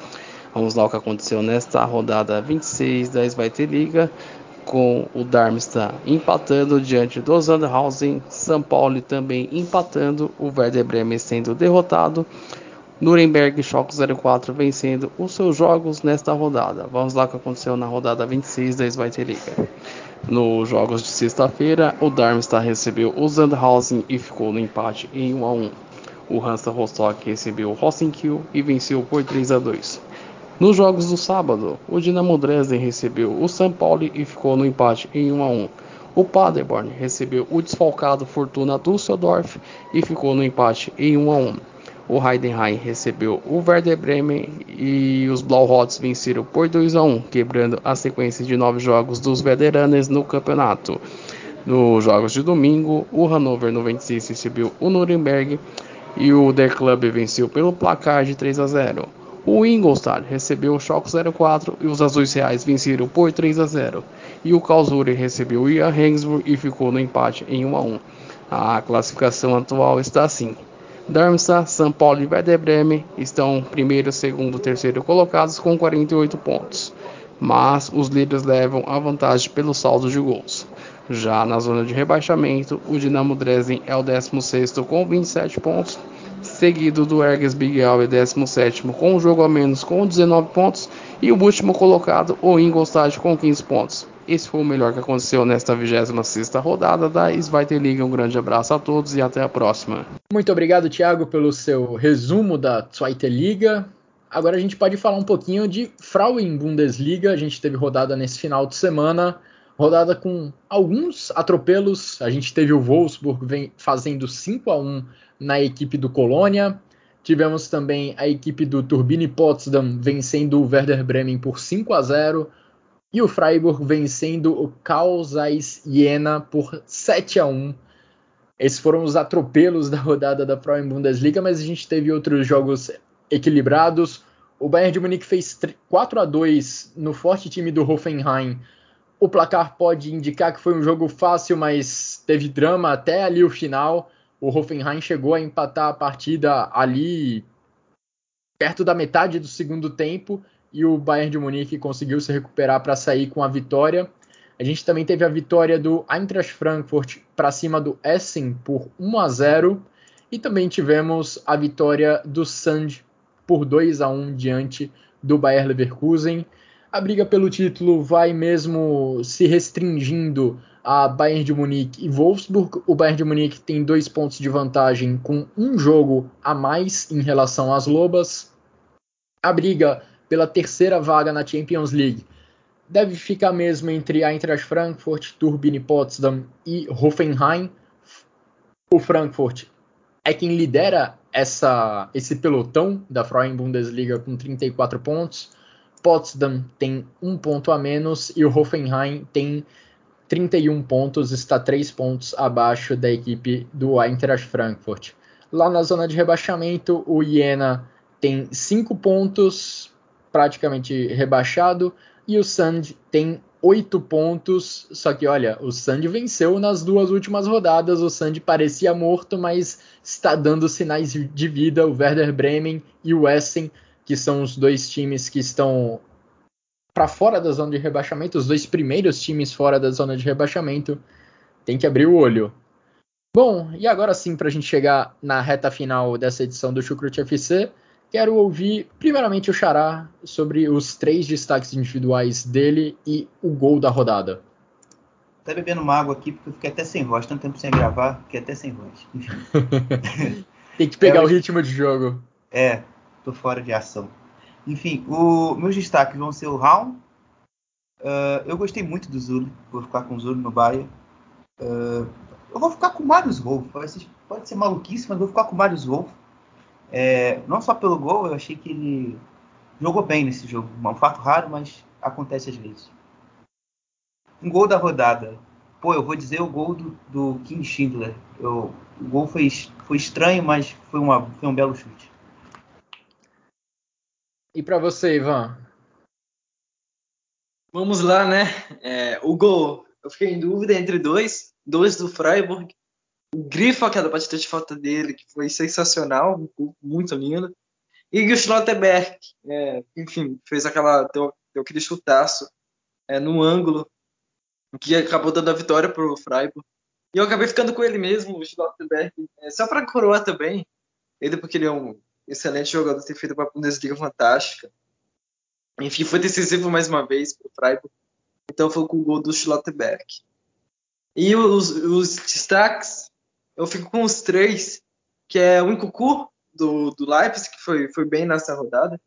Vamos lá o que aconteceu nesta rodada 26 da Svite Liga, com o Darmstadt empatando diante do Sandhausen, São Paulo também empatando, o Werder Bremen sendo derrotado, Nuremberg Schalke 04 vencendo os seus jogos nesta rodada. Vamos lá o que aconteceu na rodada 26 da Svite Liga. Nos jogos de sexta-feira, o Darmstadt recebeu o Sandhausen e ficou no empate em 1 a 1. O Hansa Rostock recebeu o Rosenkiel e venceu por 3 a 2. Nos jogos do sábado, o Dinamo Dresden recebeu o São Paulo e ficou no empate em 1 a 1. O Paderborn recebeu o desfalcado Fortuna Düsseldorf e ficou no empate em 1 a 1. O Heidenheim recebeu o Werder Bremen e os Blauhots venceram por 2 a 1, quebrando a sequência de nove jogos dos veteranos no campeonato. Nos jogos de domingo, o Hannover 96 recebeu o Nuremberg e o Der Club venceu pelo placar de 3 a 0. O Ingolstadt recebeu o Schalke 04 e os Azuis Reais venceram por 3 a 0. E o Karlsruhe recebeu o Ian Regensburg e ficou no empate em 1 a 1. A classificação atual está assim. Darmstadt, São Paulo e Werder Bremen estão primeiro, segundo e terceiro colocados com 48 pontos, mas os líderes levam a vantagem pelo saldo de gols. Já na zona de rebaixamento, o Dinamo Dresden é o 16º com 27 pontos, seguido do Erges Big Al 17 com um jogo a menos com 19 pontos e o último colocado, o Ingolstadt com 15 pontos. Esse foi o melhor que aconteceu nesta 26ª rodada da Svite Liga. Um grande abraço a todos e até a próxima. Muito obrigado, Thiago, pelo seu resumo da Zweite Liga. Agora a gente pode falar um pouquinho de Frauen Bundesliga. A gente teve rodada nesse final de semana, rodada com alguns atropelos. A gente teve o Wolfsburg fazendo 5 a 1 na equipe do Colônia. Tivemos também a equipe do Turbine Potsdam vencendo o Werder Bremen por 5 a 0 e o Freiburg vencendo o Carl Jena por 7 a 1. Esses foram os atropelos da rodada da Frauen Bundesliga, mas a gente teve outros jogos equilibrados. O Bayern de Munique fez 4 a 2 no forte time do Hoffenheim. O placar pode indicar que foi um jogo fácil, mas teve drama até ali o final o Hoffenheim chegou a empatar a partida ali perto da metade do segundo tempo e o Bayern de Munique conseguiu se recuperar para sair com a vitória. A gente também teve a vitória do Eintracht Frankfurt para cima do Essen por 1 a 0 e também tivemos a vitória do Sand por 2 a 1 diante do Bayer Leverkusen. A briga pelo título vai mesmo se restringindo a Bayern de Munique e Wolfsburg. O Bayern de Munique tem dois pontos de vantagem com um jogo a mais em relação às Lobas. A briga pela terceira vaga na Champions League deve ficar mesmo entre Eintracht Frankfurt, Turbine Potsdam e Hoffenheim. O Frankfurt é quem lidera essa, esse pelotão da Frauen Bundesliga com 34 pontos. Potsdam tem um ponto a menos e o Hoffenheim tem 31 pontos, está 3 pontos abaixo da equipe do Eintracht Frankfurt. Lá na zona de rebaixamento, o Jena tem 5 pontos, praticamente rebaixado, e o Sand tem 8 pontos. Só que olha, o Sand venceu nas duas últimas rodadas. O Sand parecia morto, mas está dando sinais de vida. O Werder Bremen e o Essen, que são os dois times que estão para fora da zona de rebaixamento, os dois primeiros times fora da zona de rebaixamento, tem que abrir o olho. Bom, e agora sim, para a gente chegar na reta final dessa edição do Chucrute FC, quero ouvir primeiramente o Xará sobre os três destaques individuais dele e o gol da rodada. Tá bebendo uma água aqui porque eu fiquei até sem voz, tanto tempo sem gravar, fiquei até sem voz. <laughs> tem que pegar é, o ritmo de jogo. É, tô fora de ação. Enfim, o, meus destaques vão ser o Raul. Uh, eu gostei muito do Zulu, vou ficar com o Zulu no Bahia. Uh, eu vou ficar com o Marius Wolf. Pode ser, maluquice, mas vou ficar com o Marius Wolf. É, não só pelo gol, eu achei que ele jogou bem nesse jogo. Um fato raro, mas acontece às vezes. Um gol da rodada. Pô, eu vou dizer o gol do, do Kim Schindler. Eu, o gol foi, foi estranho, mas foi, uma, foi um belo chute. E para você, Ivan? Vamos lá, né? É, o gol, eu fiquei em dúvida entre dois. Dois do Freiburg. O Grifo, aquela batida de falta dele, que foi sensacional, muito lindo. E o Schlotterberg, é, enfim, fez aquela, deu, deu aquele chutaço é, no ângulo, que acabou dando a vitória pro Freiburg. E eu acabei ficando com ele mesmo, o Schlotterberg, é, só para coroar também, ele porque ele é um excelente jogador, tem feito uma Bundesliga fantástica. Enfim, foi decisivo mais uma vez para o Freiburg. Então foi com o gol do Schlotterberg. E os, os destaques, eu fico com os três, que é o Incucu, do, do Leipzig, que foi, foi bem nessa rodada.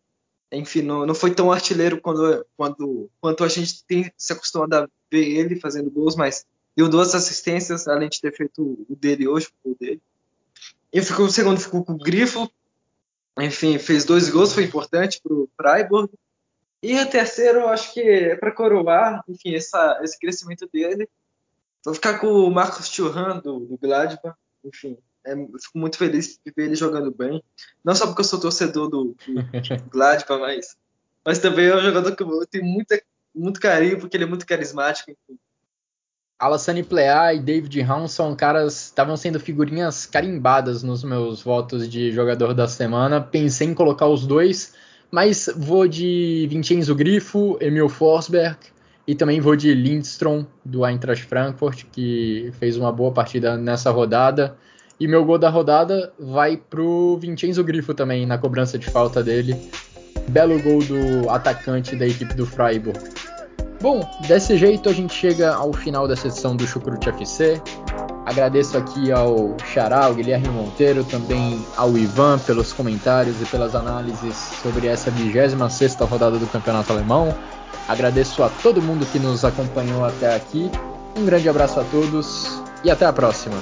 Enfim, não, não foi tão artilheiro quando, quando, quanto a gente tem se acostumado a ver ele fazendo gols, mas deu duas assistências, além de ter feito o dele hoje, o dele. E ficou, o segundo ficou com o Grifo, enfim, fez dois gols, foi importante para o Freiburg. E o terceiro, eu acho que é para coroar, enfim, essa, esse crescimento dele. Vou ficar com o Marcos Churran, do, do Gladbach. Enfim, é, fico muito feliz de ver ele jogando bem. Não só porque eu sou torcedor do, do <laughs> Gladbach, mas, mas também é um jogador que eu tenho muita, muito carinho, porque ele é muito carismático. Enfim. Alassane Plea e David Raum são caras estavam sendo figurinhas carimbadas nos meus votos de jogador da semana. Pensei em colocar os dois, mas vou de Vincenzo Grifo, Emil Forsberg e também vou de Lindstrom do Eintracht Frankfurt, que fez uma boa partida nessa rodada. E meu gol da rodada vai pro Vincenzo Grifo também na cobrança de falta dele. Belo gol do atacante da equipe do Freiburg. Bom, desse jeito a gente chega ao final da sessão do Chucrute FC. Agradeço aqui ao Xará, ao Guilherme Monteiro, também ao Ivan pelos comentários e pelas análises sobre essa 26 rodada do Campeonato Alemão. Agradeço a todo mundo que nos acompanhou até aqui. Um grande abraço a todos e até a próxima.